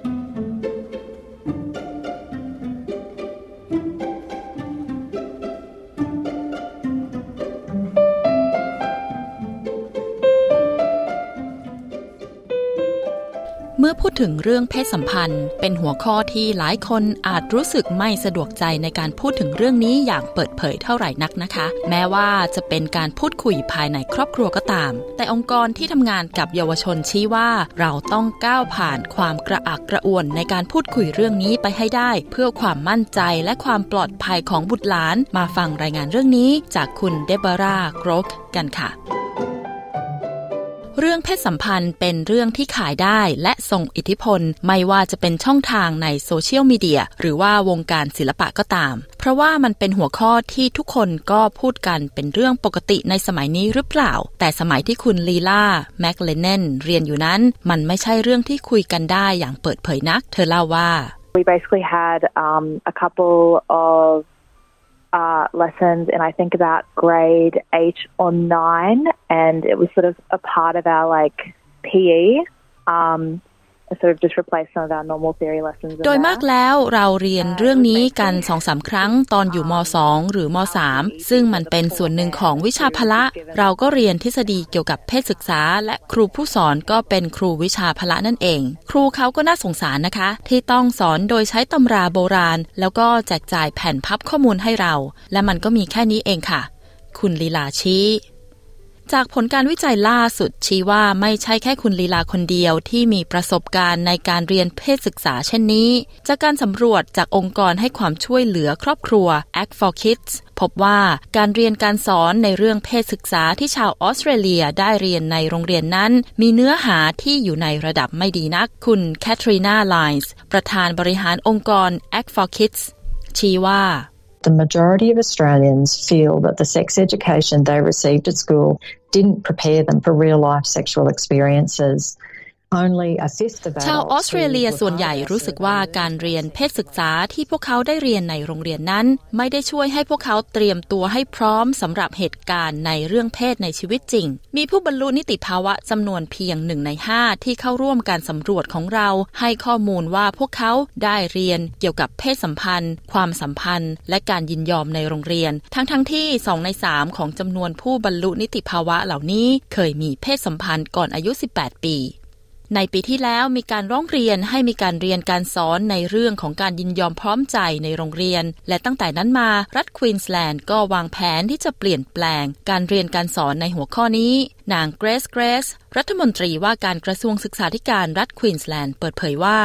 มื่อพูดถึงเรื่องเพศสัมพันธ์ เป็นหัวข้อที่หลายคนอาจรู้สึกไม่สะดวกใจในการพูดถึงเรื่องนี้อย่างเปิดเผยเท่าไหร่นักนะคะ แม้ว่าจะเป็นการพูดคุยภายในครอบครัวก็ตาม แต่องค์กรที่ทำงานกับเยาวชนชี้ว่า เราต้องก้าวผ่านความกระอักกระอ่วนในการพูดคุยเรื่องนี้ไปให้ได้ เพื่อความมั่นใจและความปลอดภัยของบุตรหลาน มาฟังรายงานเรื่องนี้ จากคุณเดบารากรกกันค่ะ เรื่องเพศสัมพันธ์เป็นเรื่องที่ขายได้และส่งอิทธิพล ไม่ว่าจะเป็นช่องทางในโซเชียลมีเดียหรือว่าวงการศิลปะก็ตาม เพราะว่ามันเป็นหัวข้อที่ทุกคนก็พูดกันเป็นเรื่องปกติในสมัยนี้หรือเปล่า แต่สมัยที่คุณลีลาแมกเลเนนเรียนอยู่นั้น มันไม่ใช่เรื่องที่คุยกันได้อย่างเปิดเผยนัก เธอเล่าว่า We basically had um, a couple of uh, lessons in I think about grade eight or nine, and it was sort of a part of our like PE. Um, โดยมากแล้วเราเรียนเรื่องนี้กันสองสาครั้งตอนอยู่ม .2 หรือม .3 ซึ่งมันเป็นส่วนหนึ่งของวิชาพละ เราก็เรียนทฤษฎีเกี่ยวกับเพศศึกษา และครูผู้สอนก็เป็นครูวิชาพละนั่นเอง ครูเขาก็น่าสงสารนะคะ ที่ต้องสอนโดยใช้ตำราโบราณ แล้วก็แจกจ่ายแผ่นพับข้อมูลให้เรา และมันก็มีแค่นี้เองค่ะ คุณลีลาชี้ จากผลการวิจัยล่าสุดชี้ว่าไม่ใช่แค่คุณลีลาคนเดียวที่มีประสบการณ์ในการเรียนเพศศึกษาเช่นนี้ จากการสำรวจจากองค์กรให้ความช่วยเหลือครอบครัว Act for Kids พบว่าการเรียนการสอนในเรื่องเพศศึกษาที่ชาวออสเตรเลียได้เรียนในโรงเรียนนั้น มีเนื้อหาที่อยู่ในระดับไม่ดีนัก คุณแคทรีนาไลน์ประธานบริหารองค์กร Act for Kids ชี้ว่า the majority of Australians feel that the sex education they received at school didn't prepare them for real life sexual experiences. ชาวออสเตรเลียส่วนใหญ่รู้สึกว่าการเรียนเพศศึกษาที่พวกเขาได้เรียนในโรงเรียนนั้น ไม่ได้ช่วยให้พวกเขาเตรียมตัวให้พร้อมสำหรับเหตุการณ์ในเรื่องเพศในชีวิตจริง มีผู้บรรลุนิติภาวะจำนวนเพียงหนึ่งในห้าที่เข้าร่วมการสำรวจของเรา ให้ข้อมูลว่าพวกเขาได้เรียนเกี่ยวกับเพศสัมพันธ์ ความสัมพันธ์ และการยินยอมในโรงเรียน ทั้งทั้งที่2ใน3ของจำนวนผู้บรรลุนิติภาวะเหล่านี้ เคยมีเพศสัมพันธ์ก่อนอายุ 18 ปี ในปีที่แล้วมีการร้องเรียนให้มีการเรียนการสอนในเรื่องของการยินยอมพร้อมใจในโรงเรียน และตั้งแต่นั้นมารัฐควีนสแลนด์ก็วางแผนที่จะเปลี่ยนแปลง การเรียนการสอนในหัวข้อนี้ นางเกรซเกรสรัฐมนตรีว่าการกระทรวงศึกษาธิการรัฐควีนสแลนด์เปิดเผยว่า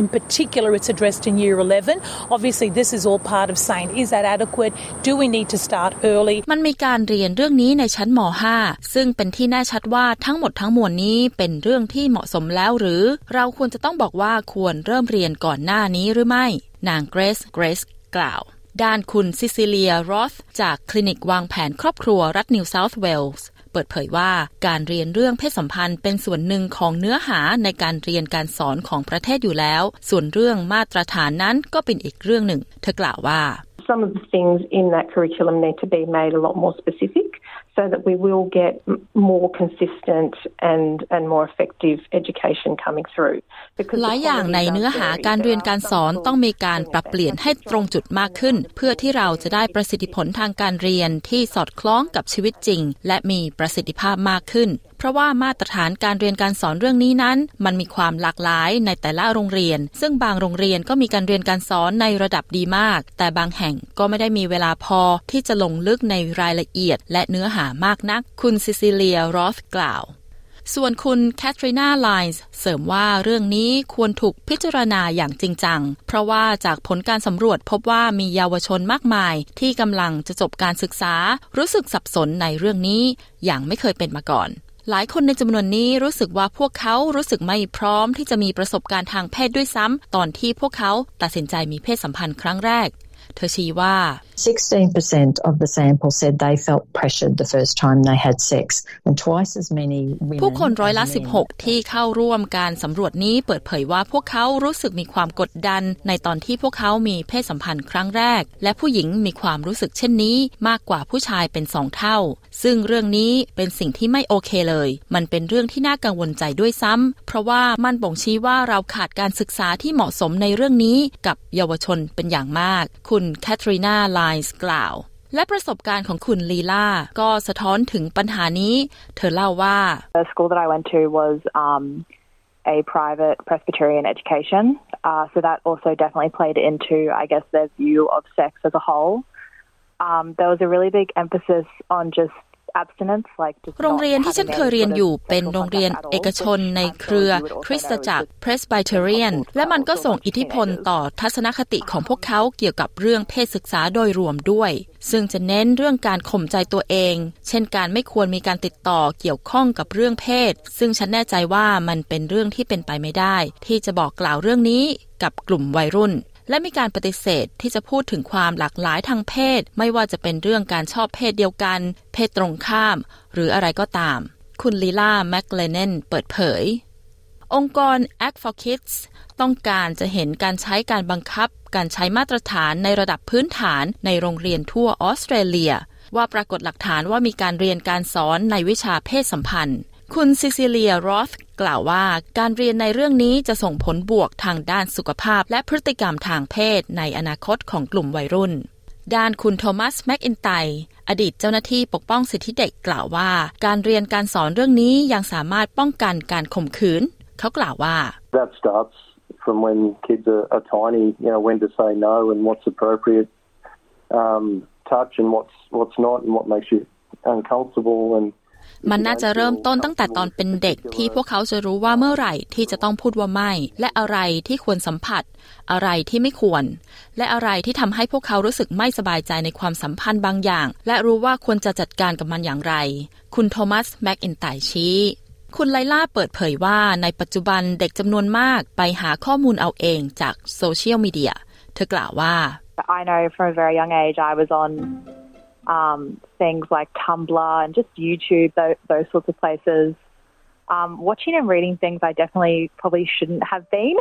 In particular, it's addressed in Year 11. Obviously, this is all part of saying, is that adequate? Do we need to start early? มันมีการเรียนเรื่องนี้ในชั้นม .5 ซึ่งเป็นที่แน่ชัดว่าทั้งหมดทั้งมวลนี้เป็นเรื่องที่เหมาะสมแล้วหรือ เราควรจะต้องบอกว่าควรเริ่มเรียนก่อนหน้านี้หรือไม่ นางเกรซเกรซกล่าว ด้านคุณซิซิเลียโรธจากคลินิกวางแผนครอบครัวรัฐนิวเซาท์เวลส์ เปิดเผยว่าการเรียนเรื่องเพศสัมพันธ์เป็นส่วนหนึ่งของเนื้อหาในการเรียนการสอนของประเทศอยู่แล้ว ส่วนเรื่องมาตรฐานนั้นก็เป็นอีกเรื่องหนึ่ง เธอกล่าวว่า Some of the things in that curriculum need to be made a lot more specific. So that we will get more consistent and and more effective education coming through หลายอย่างในเนื้อหาการเรียนการสอนต้องมีการปรับเปลี่ยนให้ตรงจุดมากขึ้น เพื่อที่เราจะได้ประสิทธิผลทางการเรียนที่สอดคล้องกับชีวิตจริง และมีประสิทธิภาพมากขึ้น เพราะว่ามาตรฐานการเรียนการสอนเรื่องนี้นั้น มันมีความหลากหลายในแต่ละโรงเรียน ซึ่งบางโรงเรียนก็มีการเรียนการสอนในระดับดีมาก แต่บางแห่งก็ไม่ได้มีเวลาพอที่จะลงลึกในรายละเอียด และเนื้อหามากนัก คุณซิซิเลียรอสกล่าวส่วนคุณแคทรีนาไลน์เสริมว่าเรื่องนี้ควรถูกพิจารณาอย่างจริงจัง เพราะว่าจากผลการสำรวจพบว่ามีเยาวชนมากมาย ที่กำลังจะจบการศึกษา รู้สึกสับสนในเรื่องนี้อย่างไม่เคยเป็นมาก่อน หลายคนในจำนวนนี้รู้สึกว่าพวกเขารู้สึกไม่พร้อมที่จะมีประสบการณ์ทางเพศด้วยซ้ำตอนที่พวกเขาตัดสินใจมีเพศสัมพันธ์ครั้งแรก เธอชี้ว่า 16% of the sample said they felt pressured the first time they had sex and twice as many women ผู้คนร้อยละ 16 ที่เข้าร่วมการสำรวจนี้เปิดเผยว่าพวกเขารู้สึกมีความกดดัน ในตอนที่พวกเขามีเพศสัมพันธ์ครั้งแรก และผู้หญิงมีความรู้สึกเช่นนี้มากกว่าผู้ชายเป็นสองเท่า ซึ่งเรื่องนี้เป็นสิ่งที่ไม่โอเคเลย มันเป็นเรื่องที่น่ากังวลใจด้วยซ้ำเพราะว่ามันบ่งชี้ว่าเราขาดการศึกษาที่เหมาะสมในเรื่องนี้กับเยาวชนเป็นอย่างมาก คุณแคทรีนาไลน์กล่าว และประสบการณ์ของคุณลีลาก็สะท้อนถึงปัญหานี้ เธอเล่าว่า The school that I went to was um, a private Presbyterian education. Uh, so that also definitely played into, I guess, their view of sex as a whole. Um, there was a really big emphasis on just โรงเรียนที่ฉันเคยเรียนอยู่เป็นโรงเรียนเอกชนในเครือคริสตจักร Presbyterian และมันก็ส่งอิทธิพลต่อทัศนคติของพวกเขาเกี่ยวกับเรื่องเพศศึกษาโดยรวมด้วย ซึ่งจะเน้นเรื่องการข่มใจตัวเอง เช่นการไม่ควรมีการติดต่อเกี่ยวข้องกับเรื่องเพศ ซึ่งฉันแน่ใจว่ามันเป็นเรื่องที่เป็นไปไม่ได้ ที่จะบอกกล่าวเรื่องนี้กับกลุ่มวัยรุ่น และมีการปฏิเสธที่จะพูดถึงความหลากหลายทางเพศ ไม่ว่าจะเป็นเรื่องการชอบเพศเดียวกัน เพศตรงข้าม หรืออะไรก็ตาม คุณลีลาแมคเลเนนเปิดเผย องค์กร Act for Kids ต้องการจะเห็นการใช้การบังคับ การใช้มาตรฐานในระดับพื้นฐานในโรงเรียนทั่วออสเตรเลีย ว่าปรากฏหลักฐานว่ามีการเรียนการสอนในวิชาเพศสัมพันธ์ คุณซิซิเลียรอธกล่าวว่าการเรียนในเรื่องนี้จะส่งผลบวกทางด้านสุขภาพ และพฤติกรรมทางเพศในอนาคตของกลุ่มวัยรุ่น ด้านคุณโทมัสแม็กอินไตอดีตเจ้าหน้าที่ปกป้องสิทธิเด็กกล่าวว่า การเรียนการสอนเรื่องนี้ยังสามารถป้องกันการข่มขืน เขากล่าวว่า That starts from when kids are, are tiny, you know, when to say no and what's appropriate um, touch and what's what's not and what makes you uncomfortable and มันน่าจะเริ่มต้นตั้งแต่ตอนเป็นเด็กที่พวกเขาจะรู้ว่าเมื่อไหร่ที่จะต้องพูดว่าไม่ และอะไรที่ควรสัมผัส อะไรที่ไม่ควร และอะไรที่ทำให้พวกเขารู้สึกไม่สบายใจในความสัมพันธ์บางอย่าง และรู้ว่าควรจะจัดการกับมันอย่างไร คุณโทมัสแม็กอินไตชี้คุณไลล่าเปิดเผยว่าในปัจจุบันเด็กจำนวนมากไปหาข้อมูลเอาเองจากโซเชียลมีเดีย เธอกล่าวว่า I know from a very young age I was on um, things like Tumblr and just YouTube, those, those sorts of places. Um, watching and reading things I definitely probably shouldn't have been.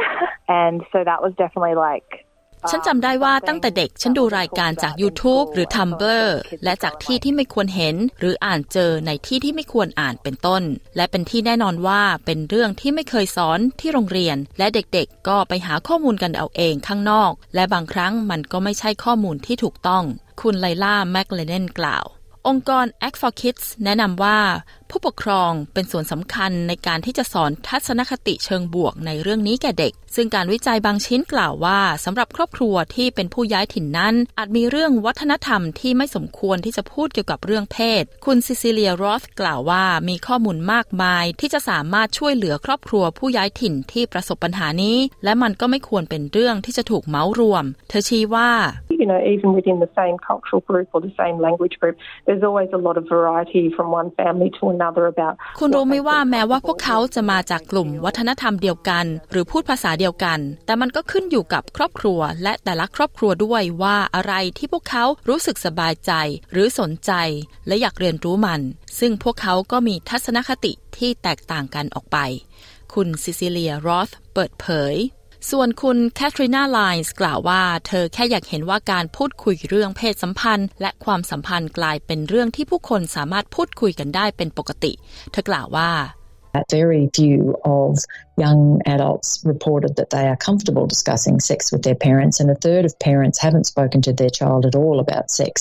and so that was definitely like ฉันจำได้ว่าตั้งแต่เด็กฉันดูรายการจาก YouTube หรือ Tumblr และจากที่ที่ไม่ควรเห็น หรืออ่านเจอในที่ที่ไม่ควรอ่านเป็นต้น และเป็นที่แน่นอนว่าเป็นเรื่องที่ไม่เคยสอนที่โรงเรียน และเด็กๆ ก็ไปหาข้อมูลกันเอาเองข้างนอก และบางครั้งมันก็ไม่ใช่ข้อมูลที่ถูกต้อง คุณไลล่าแมคเลเนนกล่าว องค์กร Act for Kids แนะนำว่า ผู้ปกครองเป็นส่วนสำคัญในการที่จะสอนทัศนคติเชิงบวกในเรื่องนี้แก่เด็ก ซึ่งการวิจัยบางชิ้นกล่าวว่าสำหรับครอบครัวที่เป็นผู้ย้ายถิ่นนั้น อาจมีเรื่องวัฒนธรรมที่ไม่สมควรที่จะพูดเกี่ยวกับเรื่องเพศ คุณซิซิเลียรอธกล่าวว่ามีข้อมูลมากมาย ที่จะสามารถช่วยเหลือครอบครัวผู้ย้ายถิ่นที่ประสบปัญหานี้ และมันก็ไม่ควรเป็นเรื่องที่จะถูกเมารวม เธอชี้ว่า you know, even within the same cultural group or the same language group, there's always a lot of variety from one family to another about. คุณรู้ไหมว่าแม้ว่าพวกเขาจะมาจากกลุ่มวัฒนธรรมเดียวกัน หรือพูดภาษาเดียวกัน แต่มันก็ขึ้นอยู่กับครอบครัว และแต่ละครอบครัวด้วยว่าอะไรที่พวกเขารู้สึกสบายใจ หรือสนใจ และอยากเรียนรู้มัน ซึ่งพวกเขาก็มีทัศนคติที่แตกต่างกันออกไป คุณซิซิเลียรอธเปิดเผย ส่วนคุณแคทรีนาไลน์กล่าวว่าเธอแค่อยากเห็นว่าการพูดคุยเรื่องเพศสัมพันธ์ และความสัมพันธ์กลายเป็นเรื่องที่ผู้คนสามารถพูดคุยกันได้เป็นปกติ เธอกล่าวว่า Very few of young adults reported that they are comfortable discussing sex with their parents, and a third of parents haven't spoken to their child at all about sex.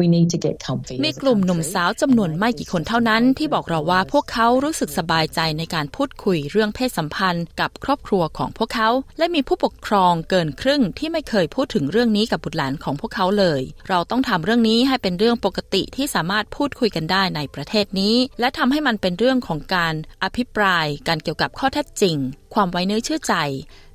We need to get comfy. มีกลุ่มหนุ่มสาวจำนวนไม่กี่คนเท่านั้น ที่บอกเราว่าพวกเขารู้สึกสบายใจในการพูดคุยเรื่องเพศสัมพันธ์ กับครอบครัวของพวกเขา และมีผู้ปกครองเกินครึ่งที่ไม่เคยพูดถึงเรื่องนี้กับบุตรหลานของพวกเขาเลย เราต้องทำเรื่องนี้ให้เป็นเรื่องปกติที่สามารถพูดคุยกันได้ในประเทศนี้ และทำให้มันเป็นเรื่องของการอภิปรายการเกี่ยวกับข้อเท็จจริงความไว้เนื้อเชื่อใจ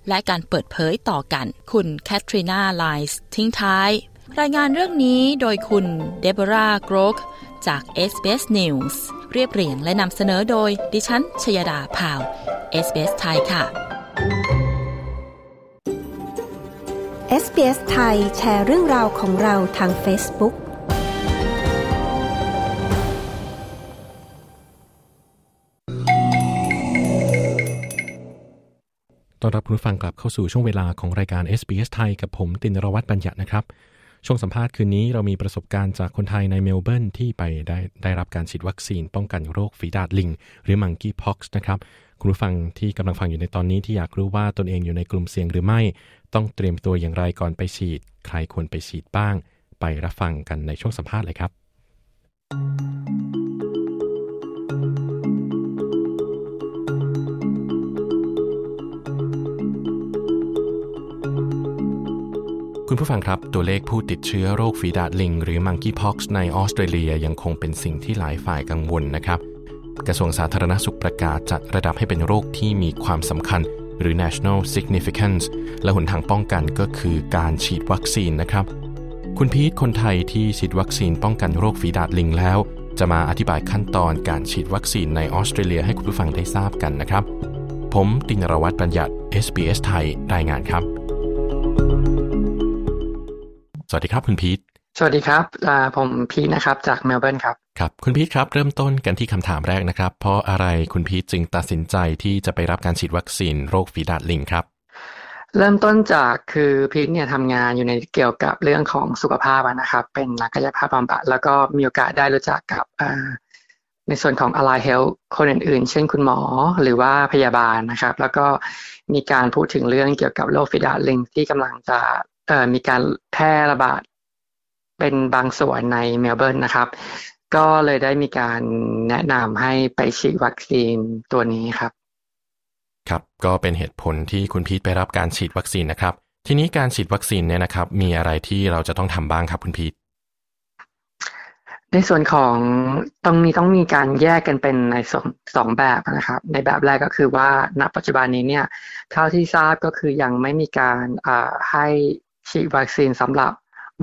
และการเปิดเผยต่อกัน คุณแคทรีนาไลส์ทิ้งท้าย รายงานเรื่องนี้โดยคุณเดบราโกรกจาก SBS News เรียบเรียงและนำเสนอโดยดิฉันชยดาพาว SBS ไทยค่ะ SBS ไทยแชร์เรื่องราวของเราทาง Facebook ต้อนรับคุณฟังกลับเข้าสู่ช่วงเวลาของรายการ SBS ไทยกับผมตินรวัตรบัญญัตินะครับ ช่วงสัมภาษณ์คืนนี้เรามีประสบการณ์จากคนไทยในเมลเบิร์นที่ไปได้ได้รับการฉีดวัคซีนป้องกันโรคฝีดาษลิง หรือ monkeypox นะครับ คุณผู้ฟังที่กำลังฟังอยู่ในตอนนี้ที่อยากรู้ว่าตนเองอยู่ในกลุ่มเสี่ยงหรือไม่ ต้องเตรียมตัวอย่างไรก่อนไปฉีด ใครควรไปฉีดบ้าง ไปรับฟังกันในช่วงสัมภาษณ์เลยครับ คุณผู้ฟังครับ ตัวเลขผู้ติดเชื้อโรคฝีดาษลิง หรือ monkeypox ในออสเตรเลียยังคงเป็นสิ่งที่หลายฝ่ายกังวลนะครับ กระทรวงสาธารณสุขประกาศจัดระดับให้เป็นโรคที่มีความสำคัญ หรือ national significance และหนทางป้องกันก็คือการฉีดวัคซีนนะครับ คุณพีทคนไทยที่ฉีดวัคซีนป้องกันโรคฝีดาดลิงแล้ว จะมาอธิบายขั้นตอนการฉีดวัคซีนในออสเตรเลียให้คุณผู้ฟังได้ทราบกันนะครับ ผมตินรวัตรบัญญัติ SBS ไทยรายงานครับ สวัสดีครับคุณพีทสวัสดีครับผมพีทนะครับ จากเมลเบิร์นครับ ครับ คุณพีทครับ เริ่มต้นกันที่คำถามแรกนะครับ เพราะอะไรคุณพีทจึงตัดสินใจที่จะไปรับการฉีดวัคซีนโรคฝีดาษลิงครับเริ่มต้นจากคือพีทเนี่ยทำงานอยู่ในเกี่ยวกับเรื่องของสุขภาพนะครับ เป็นนักกายภาพบำบัดแล้วก็มีโอกาสได้รู้จักกับในส่วนของ Allied Health คนอื่นๆ เช่นคุณหมอหรือว่าพยาบาลนะครับ แล้วก็มีการพูดถึงเรื่องเกี่ยวกับโรคฝีดาษลิงที่กำลังจะ มีการแพร่ระบาดเป็นบางส่วนในเมลเบิร์นนะครับ ก็เลยได้มีการแนะนำให้ไปฉีดวัคซีนตัวนี้ครับ ครับก็เป็นเหตุผลที่คุณพีทไปรับการฉีดวัคซีนนะครับ ทีนี้การฉีดวัคซีนเนี่ยนะครับ มีอะไรที่เราจะต้องทำบ้างครับคุณพีทในส่วนของตรงนี้ต้องมีการแยกกันเป็นในสองสองแบบนะครับ ในแบบแรกก็คือว่าณปัจจุบันนี้เนี่ยเท่าที่ทราบก็คือยังไม่มีการให้ ฉีดวัคซีนสำหรับ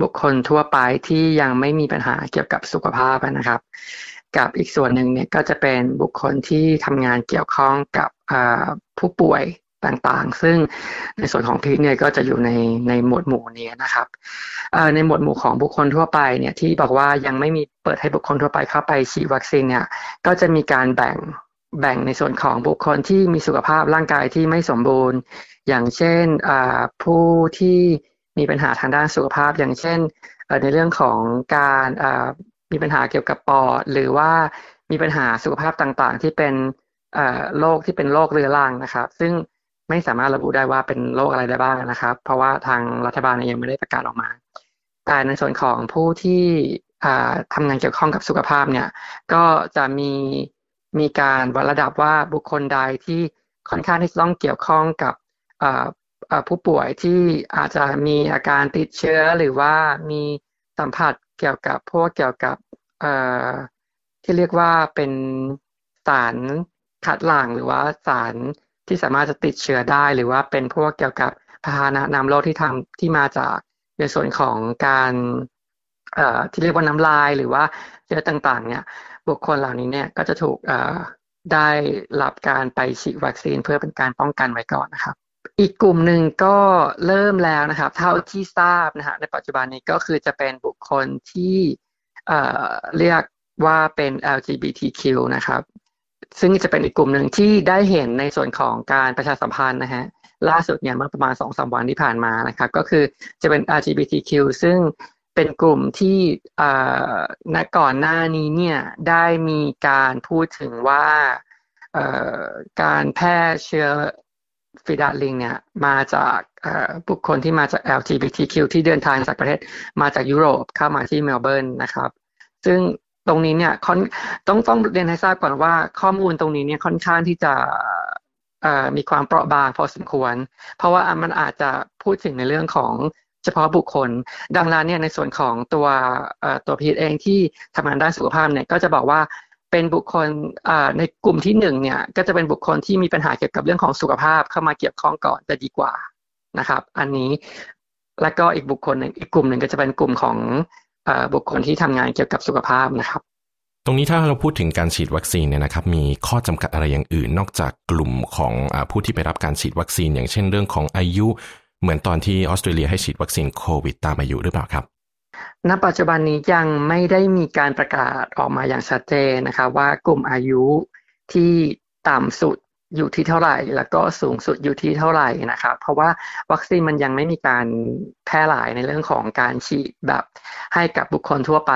บุคคลทั่วไปที่ยังไม่มีปัญหาเกี่ยวกับสุขภาพนะครับ กับอีกส่วนหนึ่งเนี่ยก็จะเป็นบุคคลที่ทำงานเกี่ยวข้องกับผู้ป่วยต่างๆ ซึ่งในส่วนของพีเนี่ยก็จะอยู่ในในหมวดหมู่นี้นะครับ ในหมวดหมู่ของบุคคลทั่วไปเนี่ยที่บอกว่ายังไม่มีเปิดให้บุคคลทั่วไปเข้าไปฉีดวัคซีนเนี่ยก็จะมีการแบ่งแบ่งในส่วนของบุคคลที่มีสุขภาพร่างกายที่ไม่สมบูรณ์ อย่างเช่นผู้ที่ มีปัญหาทางด้านสุขภาพ อย่างเช่นในเรื่องของการมีปัญหาเกี่ยวกับปอดหรือว่ามีปัญหาสุขภาพต่างๆ ที่เป็นโรคที่เป็นโรคเรื้อรังนะครับ ซึ่งไม่สามารถระบุได้ว่าเป็นโรคอะไรได้บ้างนะครับ เพราะว่าทางรัฐบาลยังไม่ได้ประกาศออกมา แต่ในส่วนของผู้ที่ทำงานเกี่ยวข้องกับสุขภาพเนี่ย ก็จะมีมีการวัดระดับว่าบุคคลใดที่ค่อนข้างที่จะต้องเกี่ยวข้องกับ ผู้ป่วยที่อาจจะมีอาการติดเชื้อหรือว่ามีสัมผัสเกี่ยวกับพวกเกี่ยวกับที่เรียกว่าเป็นสารขัดหลั่งหรือว่าสารที่สามารถจะติดเชื้อได้หรือว่าเป็นพวกเกี่ยวกับพาหนะนำโรคที่ทำที่มาจากในส่วนของการที่เรียกว่าน้ำลายหรือว่าเชื้อต่างๆ เนี่ยบุคคลเหล่านี้เนี่ยก็จะถูกได้รับการไปฉีดวัคซีนเพื่อเป็นการป้องกันไว้ก่อนนะครับ อีกกลุ่มหนึ่งก็เริ่มแล้วนะครับ เท่าที่ทราบนะฮะในปัจจุบันนี้ก็คือจะเป็นบุคคลที่เอ่อเรียกว่าเป็น LGBTQ นะครับ ซึ่งจะเป็นอีกกลุ่มหนึ่งที่ได้เห็นในส่วนของการประชาสัมพันธ์นะฮะล่าสุดเนี่ยเมื่อประมาณสองสาวันที่ผ่านมานะครับ ก็คือจะเป็น LGBTQ ซึ่งเป็นกลุ่มที่ณก่อนหน้านี้เนี่ยได้มีการพูดถึงว่าการแพร่เชื้อ ฟิดาลิงเนี่ยมาจากบุคคลที่มาจาก LGBTQ ที่เดินทางจากประเทศมาจากยุโรปเข้ามาที่เมลเบิร์นนะครับ ซึ่งตรงนี้เนี่ยต้องต้องเรียนให้ทราบก่อนว่าข้อมูลตรงนี้เนี่ยค่อนข้างที่จะมีความเปราะบางพอสมควร เพราะว่ามันอาจจะพูดถึงในเรื่องของเฉพาะบุคคล ดังนั้นเนี่ยในส่วนของตัวตัวพีทเองที่ทำงานด้านสุขภาพเนี่ยก็จะบอกว่า เป็นบุคคลในกลุ่มที่หนึ่งเนี่ยก็จะเป็นบุคคลที่มีปัญหาเกี่ยวกับเรื่องของสุขภาพเข้ามาเกี่ยวข้องก่อนจะดีกว่านะครับ อันนี้แล้วก็อีกบุคคลหนึ่งอีกกลุ่มหนึ่งก็จะเป็นกลุ่มของบุคคลที่ทำงานเกี่ยวกับสุขภาพนะครับ ตรงนี้ถ้าเราพูดถึงการฉีดวัคซีนเนี่ยนะครับ มีข้อจำกัดอะไรอย่างอื่น นอกจากกลุ่มของอผู้ที่ไปรับการฉีดวัคซีน อย่างเช่นเรื่องของอายุ เหมือนตอนที่ออสเตรเลียให้ฉีดวัคซีนโควิดตามอายุหรือเปล่าครับ ณปัจจุบันนี้ยังไม่ได้มีการประกาศออกมาอย่างชัดเจนนะครับว่ากลุ่มอายุที่ต่ำสุดอยู่ที่เท่าไหร่ แล้วก็สูงสุดอยู่ที่เท่าไหร่นะครับ เพราะว่าวัคซีนมันยังไม่มีการแพร่หลายในเรื่องของการฉีดแบบให้กับบุคคลทั่วไป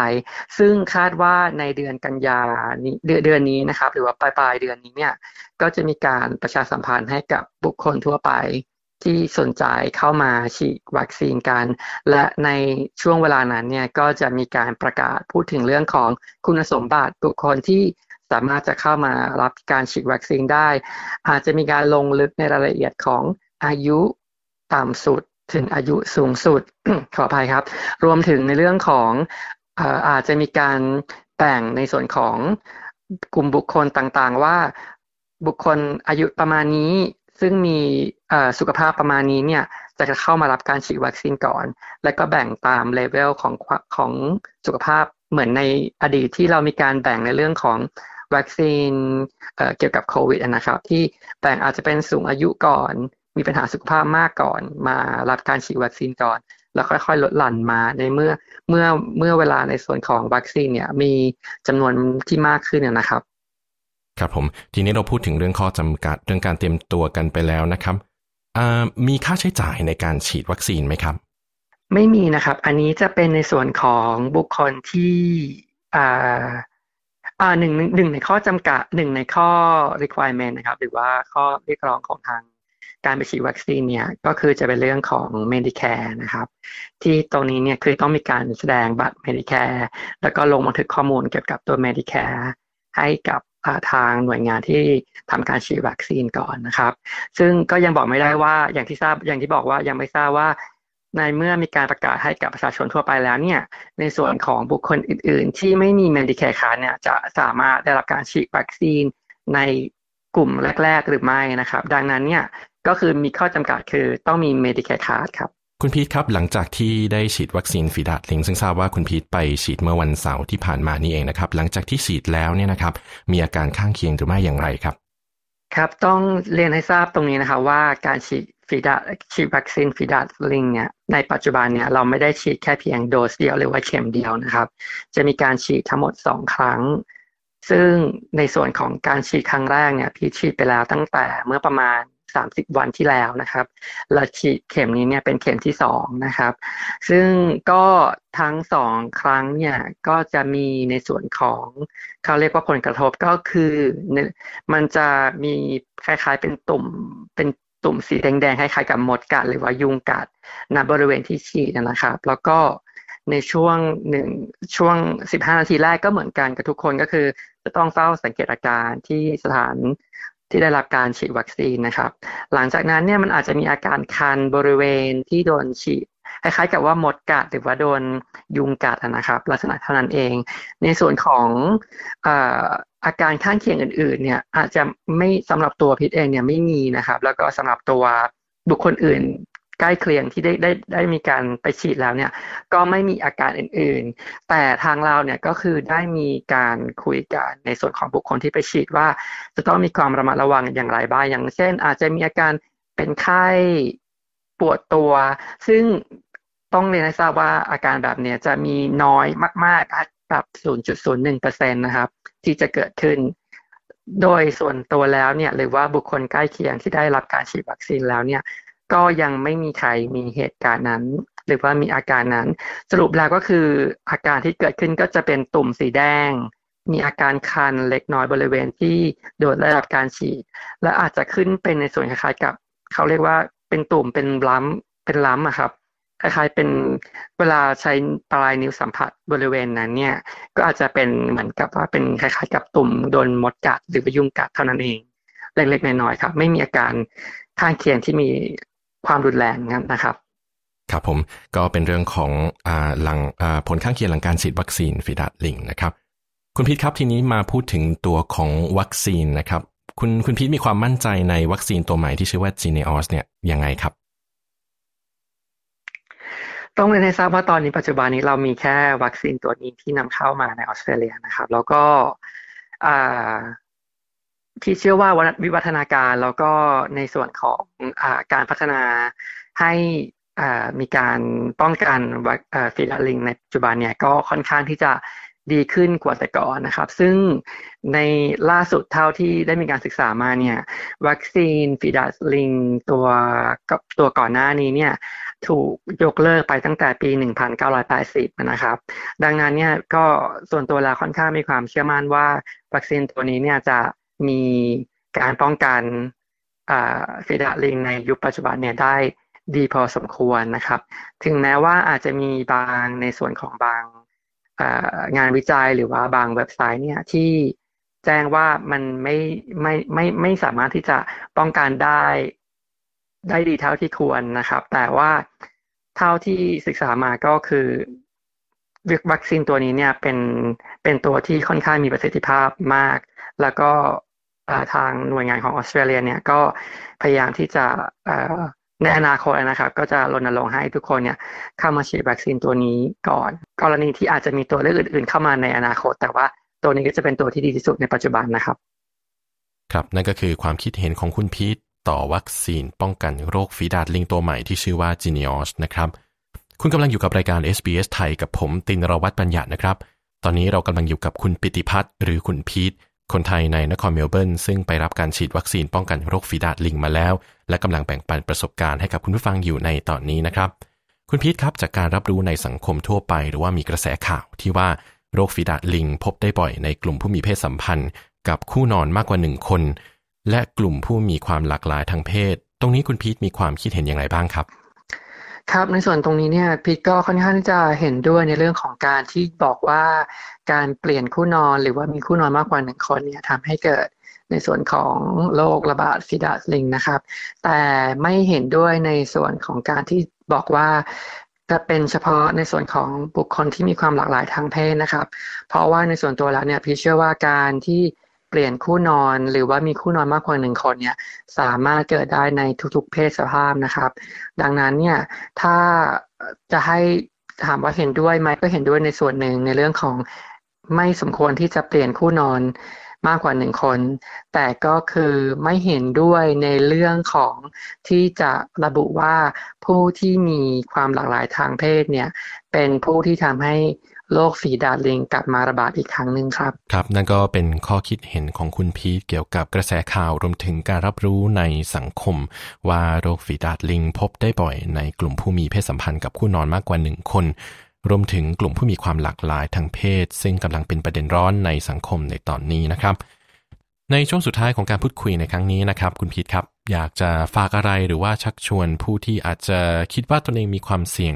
ซึ่งคาดว่าในเดือนกันยานี้เดือนนี้นะครับ หรือว่าปลายปลายเดือนนี้เนี่ยก็จะมีการประชาสัมพันธ์ให้กับบุคคลทั่วไป ที่สนใจเข้ามาฉีดวัคซีนกัน และในช่วงเวลานั้นเนี่ยก็จะมีการประกาศพูดถึงเรื่องของคุณสมบัติบุคคลที่สามารถจะเข้ามารับการฉีดวัคซีนได้ อาจจะมีการลงลึกในรายละเอียดของอายุต่ำสุดถึงอายุสูงสุดขออภัยครับ รวมถึงในเรื่องของอาจจะมีการแบ่งในส่วนของกลุ่มบุคคลต่างๆ ว่าบุคคลอายุประมาณนี้ ซึ่งมีสุขภาพประมาณนี้เนี่ยจะเข้ามารับการฉีดวัคซีนก่อน แล้วก็แบ่งตามเลเวลของของสุขภาพเหมือนในอดีตที่เรามีการแบ่งในเรื่องของวัคซีนเกี่ยวกับโควิดนะครับ ที่แบ่งอาจจะเป็นสูงอายุก่อน มีปัญหาสุขภาพมากก่อน มารับการฉีดวัคซีนก่อน แล้วค่อยๆ ลดหลั่นมาในเมื่อเมื่อเมื่อเวลาในส่วนของวัคซีนเนี่ยมีจำนวนที่มากขึ้นนะครับ ครับผมทีนี้เราพูดถึงเรื่องข้อจำกัดเรื่องการเตรียมตัวกันไปแล้วนะครับมีค่าใช้จ่ายในการฉีดวัคซีนไหมครับ ไม่มีนะครับ อันนี้จะเป็นในส่วนของบุคคลที่อ่าอ่าหนึ่งหนึ่งในข้อจำกัดหนึ่งในข้อ requirement นะครับ หรือว่าข้อเรียกร้องของทางการไปฉีดวัคซีนเนี่ยก็คือจะเป็นเรื่องของ Medicare นะครับ ที่ตรงนี้เนี่ยคือต้องมีการแสดงบัตร Medicare แล้วก็ลงบันทึกข้อมูลเกี่ยวกับตัว Medicare ให้กับ ทางหน่วยงานที่ทำการฉีดวัคซีนก่อนนะครับ ซึ่งก็ยังบอกไม่ได้ว่าอย่างที่ทราบอย่างที่บอกว่ายังไม่ทราบว่า ในเมื่อมีการประกาศให้กับประชาชนทั่วไปแล้วเนี่ย ในส่วนของบุคคลอื่น ๆ ที่ไม่มี Medicare card เนี่ยจะสามารถได้รับการฉีดวัคซีนในกลุ่มแรก ๆ หรือไม่นะครับ ดังนั้นเนี่ยก็คือมีข้อจำกัดคือต้องมี Medicare card ครับ คุณพีทครับหลังจากที่ได้ฉีดวัคซีนฟีดาดลิง ซึ่งทราบว่าคุณพีทไปฉีดเมื่อวันเสาร์ที่ผ่านมานี่เองนะครับ หลังจากที่ฉีดแล้วเนี่ยนะครับ มีอาการข้างเคียงหรือไม่อย่างไรครับ ครับต้องเรียนให้ทราบตรงนี้นะครับว่าการฉีดฟีดาฉีดวัคซีนฟีดาดลิงเนี่ยในปัจจุบันเนี่ยเราไม่ได้ฉีดแค่เพียงโดสเดียวหรือว่าเข็มเดียวนะครับ จะมีการฉีดทั้งหมดสองครั้ง ซึ่งในส่วนของการฉีดครั้งแรกเนี่ยพีฉีดไปแล้วตั้งแต่เมื่อประมาณ 30 วันที่แล้วนะครับและฉีดเข็มนี้เนี่ยเป็นเข็มที่2นะครับ ซึ่งก็ทั้งสองครั้งเนี่ยก็จะมีในส่วนของเขาเรียกว่าผลกระทบก็คือ มันจะมีคล้ายๆเป็นตุ่มเป็นตุ่มสีแดงๆคล้ายๆกับมดกัดหรือว่ายุงกัดณบริเวณที่ฉีดนะครับ แล้วก็ในช่วงหนึ่งช่วง 15 นาทีแรกก็เหมือนกันกับทุกคนก็คือ จะต้องเฝ้าสังเกตอาการที่สถาน ที่ได้รับการฉีดวัคซีนนะครับ หลังจากนั้นเนี่ยมันอาจจะมีอาการคันบริเวณที่โดนฉีดคล้ายๆกับว่ามดกัดหรือว่าโดนยุงกัดนะครับ ลักษณะเท่านั้นเอง ในส่วนของอาการข้างเคียงอื่นๆเนี่ยอาจจะไม่สำหรับตัวพิษเองเนี่ยไม่มีนะครับ แล้วก็สำหรับตัวบุคคลอื่น ใกล้เคียงที่ได้ได้ได้มีการไปฉีดแล้วเนี่ย ก็ไม่มีอาการอื่นๆ แต่ทางเราเนี่ยก็คือได้มีการคุยกันในส่วนของบุคคลที่ไปฉีดว่า จะต้องมีความระมัดระวังอย่างไรบ้างอย่างเช่น อาจจะมีอาการเป็นไข้ปวดตัว ซึ่งต้องเรียนให้ทราบว่าอาการแบบเนี้จะมีน้อยมากๆแบบ 0.01%นะครับ ที่จะเกิดขึ้นโดยส่วนตัวแล้วเนี่ยหรือว่าบุคคลใกล้เคียงที่ได้รับการฉีดวัคซีนแล้วเนี่ย ก็ยังไม่มีใครมีเหตุการณ์นั้น หรือว่ามีอาการนั้น สรุปแล้วก็คืออาการที่เกิดขึ้นก็จะเป็นตุ่มสีแดง มีอาการคันเล็กน้อยบริเวณที่โดนได้รับการฉีด และอาจจะขึ้นเป็นในส่วนคล้ายๆกับ เขาเรียกว่าเป็นตุ่มเป็นล้ำเป็นล้ำอะครับคล้ายๆเป็นเวลาใช้ปลายนิ้วสัมผัสบริเวณนั้นเนี่ย ก็อาจจะเป็นเหมือนกับว่าเป็นคล้ายๆ กับตุ่มโดนมดกัดหรือไปยุงกัดเท่านั้นเอง เล็กๆน้อยๆครับ ไม่มีอาการข้างเคียงที่มี ความรุนแรงนะครับครับผมก็เป็นเรื่องของอหลังผลข้างเคียงหลังการฉีดวัคซีนฟีดาดลิงนะครับ คุณพีทครับทีนี้มาพูดถึงตัวของวัคซีนนะครับ คุณคุณพีทมีความมั่นใจในวัคซีนตัวใหม่ที่ชื่อว่าจีเนอสเนี่ยยังไงครับ ต้องเรียนให้ทราบว่าตอนนี้ปัจจุบันนี้เรามีแค่วัคซีนตัวนี้ที่นำเข้ามาในออสเตรเลียนะครับ แล้วก็ ที่เชื่อว่าวิวัฒนาการแล้วก็ในส่วนของอการพัฒนาให้มีการป้องกันฝีดาษลิงในปัจจุบันเนี่ยก็ค่อนข้างที่จะดีขึ้นกว่าแต่ก่อนนะครับ ซึ่งในล่าสุดเท่าที่ได้มีการศึกษามาเนี่ยวัคซีนฝีดาษลิงตัวกับตัวก่อนหน้านี้เนี่ยถูกยกเลิกไปตั้งแต่ปี 1980 นะครับ ดังนั้นเนี่ยก็ส่วนตัวแล้วค่อนข้างมีความเชื่อมั่นว่าวัคซีนตัวนี้เนี่ยจะ มีการป้องกันฟีดาลิงในยุคปัจจุบันเนี่ยได้ดีพอสมควรนะครับ ถึงแม้ว่าอาจจะมีบางในส่วนของบางงานวิจัยหรือว่าบางเว็บไซต์เนี่ยที่แจ้งว่ามันไม่ไม่ไม่ไม่สามารถที่จะป้องกันได้ได้ดีเท่าที่ควรนะครับ แต่ว่าเท่าที่ศึกษามาก็คือวัคซีนตัวนี้เนี่ยเป็นเป็นตัวที่ค่อนข้างมีประสิทธิภาพมาก แล้วก็ ทางหน่วยงานของออสเตรเลียเนี่ยก็พยายามที่จะในอนาคตนะครับ ก็จะรณรงค์ให้ทุกคนเนี่ยเข้ามาฉีดวัคซีนตัวนี้ก่อน กรณีที่อาจจะมีตัวเลือกอื่น ๆ เข้ามาในอนาคต แต่ว่าตัวนี้ก็จะเป็นตัวที่ดีที่สุดในปัจจุบันนะครับ ครับนั่นก็คือความคิดเห็นของคุณพีทต่อวัคซีนป้องกันโรคฝีดาดลิงตัวใหม่ที่ชื่อว่าจีเนียสนะครับ คุณกำลังอยู่กับรายการ SBS ไทยกับผมตินรวัตรปัญญานะครับ ตอนนี้เรากำลังอยู่กับคุณปิติพัฒน์หรือคุณพีท คนไทยในนครเมลเบิร์นซึ่งไปรับการฉีดวัคซีนป้องกันโรคฝีดาดลิงมาแล้ว และกำลังแบ่งปันประสบการณ์ให้กับคุณผู้ฟังอยู่ในตอนนี้นะครับ คุณพีทครับจากการรับรู้ในสังคมทั่วไป หรือว่ามีกระแสข่าวที่ว่าโรคฝีดาดลิงพบได้บ่อยในกลุ่มผู้มีเพศสัมพันธ์ กับคู่นอนมากกว่าหนึ่งคน และกลุ่มผู้มีความหลากหลายทางเพศ ตรงนี้คุณพีทมีความคิดเห็นอย่างไรบ้างครับ ครับในส่วนตรงนี้เนี่ยพีทก็ค่อนข้างจะเห็นด้วยในเรื่องของการที่บอกว่าการเปลี่ยนคู่นอนหรือว่ามีคู่นอนมากกว่าหนึ่งคนเนี่ยทำให้เกิดในส่วนของโรคระบาดฟิดาสลิงนะครับ แต่ไม่เห็นด้วยในส่วนของการที่บอกว่าจะเป็นเฉพาะในส่วนของบุคคลที่มีความหลากหลายทางเพศนะครับ เพราะว่าในส่วนตัวแล้วเนี่ยพี่เชื่อว่าการที่ ปลี่ยนคู่นอนหรือว่ามีคู่นอนมากกว่าหนึ่งคนเนี่ยสามารถเกิดได้ในทุกๆเพศสภาพนะครับ ดังนั้นเนี่ยถ้าจะให้ถามว่าเห็นด้วยไหมก็เห็นด้วยในส่วนหนึ่งในเรื่องของไม่สมควรที่จะเปลี่ยนคู่นอน มากกว่าหนึ่งคน แต่ก็คือไม่เห็นด้วยในเรื่องของที่จะระบุว่าผู้ที่มีความหลากหลายทางเพศเนี่ยเป็นผู้ที่ทำให้โรคฝีดาดลิงกลับมาระบาดอีกครั้งหนึ่งครับ ครับนั่นก็เป็นข้อคิดเห็นของคุณพีทเกี่ยวกับกระแสข่าวรวมถึงการรับรู้ในสังคม ว่าโรคฝีดาดลิงพบได้บ่อยในกลุ่มผู้มีเพศสัมพันธ์กับคู่นอนมากกว่าหนึ่งคน รวมถึงกลุ่มผู้มีความหลากหลายทางเพศ ซึ่งกำลังเป็นประเด็นร้อนในสังคมในตอนนี้นะครับ ในช่วงสุดท้ายของการพูดคุยในครั้งนี้นะครับ คุณพีทครับ อยากจะฝากอะไรหรือว่าชักชวนผู้ที่อาจจะคิดว่าตนเองมีความเสี่ยง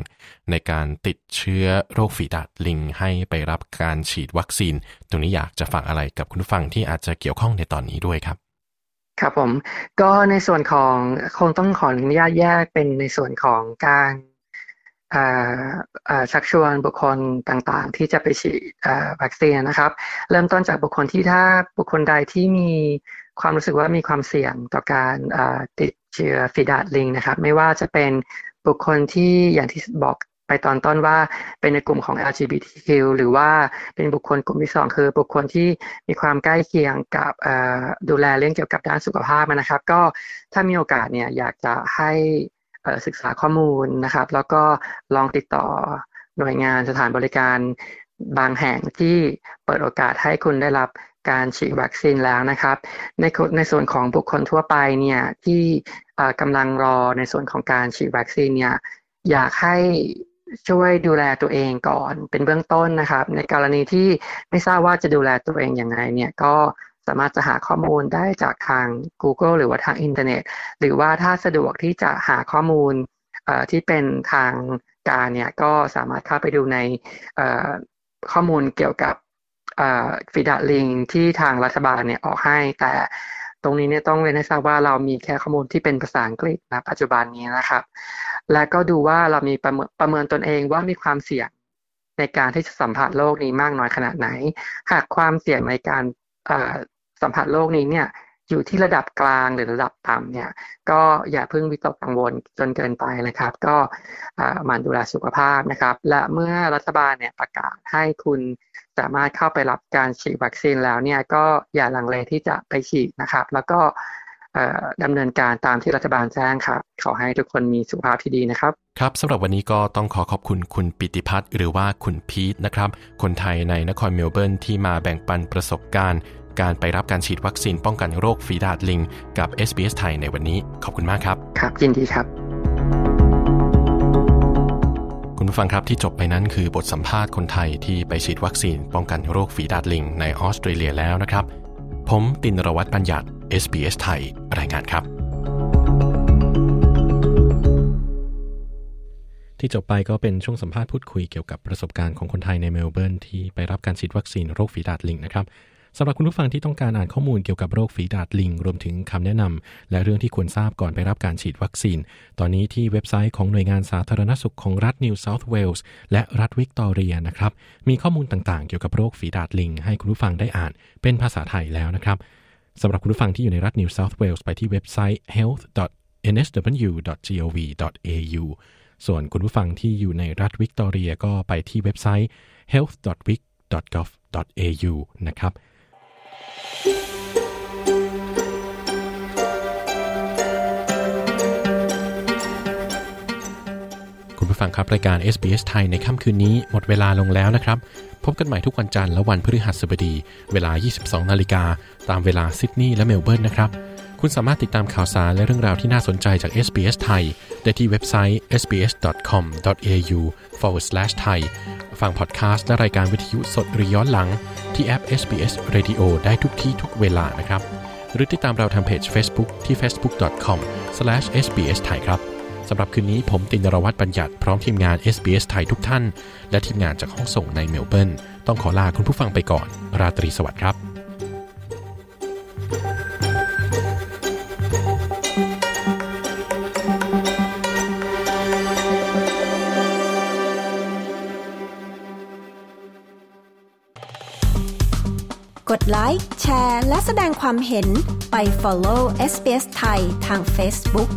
ในการติดเชื้อโรคฝีดาดลิง ให้ไปรับการฉีดวัคซีน ตรงนี้อยากจะฝากอะไรกับคุณผู้ฟังที่อาจจะเกี่ยวข้องในตอนนี้ด้วยครับครับผมก็ในส่วนของคงต้องขออนุญาตแยกเป็นในส่วนของการ ชักชวนบุคคลต่างๆ ที่จะไปฉีดวัคซีนนะครับ เริ่มต้นจากบุคคลที่ถ้าบุคคลใดที่มีความรู้สึกว่ามีความเสี่ยงต่อการติดเชื้อฟีดาดลิงนะครับ ไม่ว่าจะเป็นบุคคลที่อย่างที่บอกไปตอนต้นว่าเป็นในกลุ่มของ LGBTQ หรือว่าเป็นบุคคลกลุ่มที่สองคือบุคคลที่มีความใกล้เคียงกับดูแลเรื่องเกี่ยวกับด้านสุขภาพนะครับ ก็ถ้ามีโอกาสเนี่ยอยากจะให้ ศึกษาข้อมูลนะครับ แล้วก็ลองติดต่อหน่วยงานสถานบริการบางแห่งที่เปิดโอกาสให้คุณได้รับการฉีดวัคซีนแล้วนะครับ ในในส่วนของบุคคลทั่วไปเนี่ยที่กำลังรอในส่วนของการฉีดวัคซีนเนี่ยอยากให้ช่วยดูแลตัวเองก่อนเป็นเบื้องต้นนะครับ ในกรณีที่ไม่ทราบว่าจะดูแลตัวเองอย่างไรเนี่ยก็ สามารถจะหาข้อมูลได้จากทาง Google หรือว่าทางอินเทอร์เน็ต หรือว่าถ้าสะดวกที่จะหาข้อมูลที่เป็นทางการเนี่ยก็สามารถเข้าไปดูในข้อมูลเกี่ยวกับฟีดาลิงที่ทางรัฐบาลเนี่ยออกให้ แต่ตรงนี้เนี่ยต้องเรียนให้ทราบว่าเรามีแค่ข้อมูลที่เป็นภาษาอังกฤษนะปัจจุบันนี้นะครับ และก็ดูว่าเรามีประเมินประเมินตนเองว่ามีความเสี่ยงในการที่จะสัมผัสโลกนี้มากน้อยขนาดไหน หากความเสี่ยงในการ สัมผัสโลกนี้เนี่ยอยู่ที่ระดับกลางหรือระดับต่ำเนี่ยก็อย่าเพิ่งวิตกกังวลจนเกินไปนะครับ ก็มันดูแลสุขภาพนะครับ และเมื่อรัฐบาลเนี่ยประกาศให้คุณสามารถเข้าไปรับการฉีดวัคซีนแล้วเนี่ยก็อย่าลังเลที่จะไปฉีดนะครับ แล้วก็ดำเนินการตามที่รัฐบาลแจ้งครับขอให้ทุกคนมีสุขภาพที่ดีนะครับ ครับสำหรับวันนี้ก็ต้องขอขอบคุณคุณปิติพัฒน์หรือว่าคุณพีทนะครับ คนไทยในนครเมลเบิร์นที่มาแบ่งปันประสบการณ์ การไปรับการฉีดวัคซีนป้องกันโรคฝีดาดลิง กับ SBS ไทยในวันนี้ ขอบคุณมากครับ ครับยินดีครับ คุณผู้ฟังครับที่จบไปนั้นคือบทสัมภาษณ์คนไทยที่ไปฉีดวัคซีนป้องกันโรคฝีดาษลิง ในออสเตรเลียแล้วนะครับ ผมตินรวัตรปัญญัติ SBS ไทยรายงานครับที่จบไปก็เป็นช่วงสัมภาษณ์พูดคุยเกี่ยวกับประสบการณ์ของคนไทยในเมลเบิร์นที่ไปรับการฉีดวัคซีนโรคฝีดาษลิงนะครับ สำหรับคุณผู้ฟังที่ต้องการอ่านข้อมูลเกี่ยวกับโรคฝีดาษลิง รวมถึงคำแนะนำและเรื่องที่ควรทราบก่อนไปรับการฉีดวัคซีน ตอนนี้ที่เว็บไซต์ของหน่วยงานสาธารณสุขของรัฐนิวเซาท์เวลส์และรัฐวิกตอเรียนะครับมีข้อมูลต่างๆ เกี่ยวกับโรคฝีดาษลิง ให้คุณผู้ฟังได้อ่าน เป็นภาษาไทยแล้วนะครับสำหรับคุณผู้ฟังที่อยู่ในรัฐนิวเซาท์เวลส์ไปที่เว็บไซต์ health.nsw.gov.au ส่วนคุณผู้ฟังที่อยู่ในรัฐวิกตอเรียก็ไปที่เว็บไซต์ health.vic.gov.au นะครับ ผู้ฟังครับ รายการ SBS ไทยในค่ำคืนนี้หมดเวลาลงแล้วนะครับ พบกันใหม่ทุกวันจันทร์และวันพฤหัสบดี เวลา 22 นาฬิกา ตามเวลาซิดนีย์และเมลเบิร์นนะครับ คุณสามารถติดตามข่าวสารและเรื่องราวที่น่าสนใจจาก SBS ไทย ได้ที่เว็บไซต์ sbs.com.au forward slash thai ฟังพอดแคสต์และรายการวิทยุสดหรือย้อนหลัง ที่แอป SBS Radio ได้ทุกที่ทุกเวลานะครับ หรือติดตามเราทางเพจ Facebook ที่ facebook.com/sbs ไทยครับ สำหรับคืนนี้ผมตินรวัตรบัญญัติพร้อมทีมงาน SBS ไทยทุกท่าน และทีมงานจากห้องส่งในเมลเบิร์นต้องขอลาคุณผู้ฟังไปก่อน ราตรีสวัสดิ์ครับกดไลค์แชร์ และแสดงความเห็นไป follow SBS ไทยทาง Facebook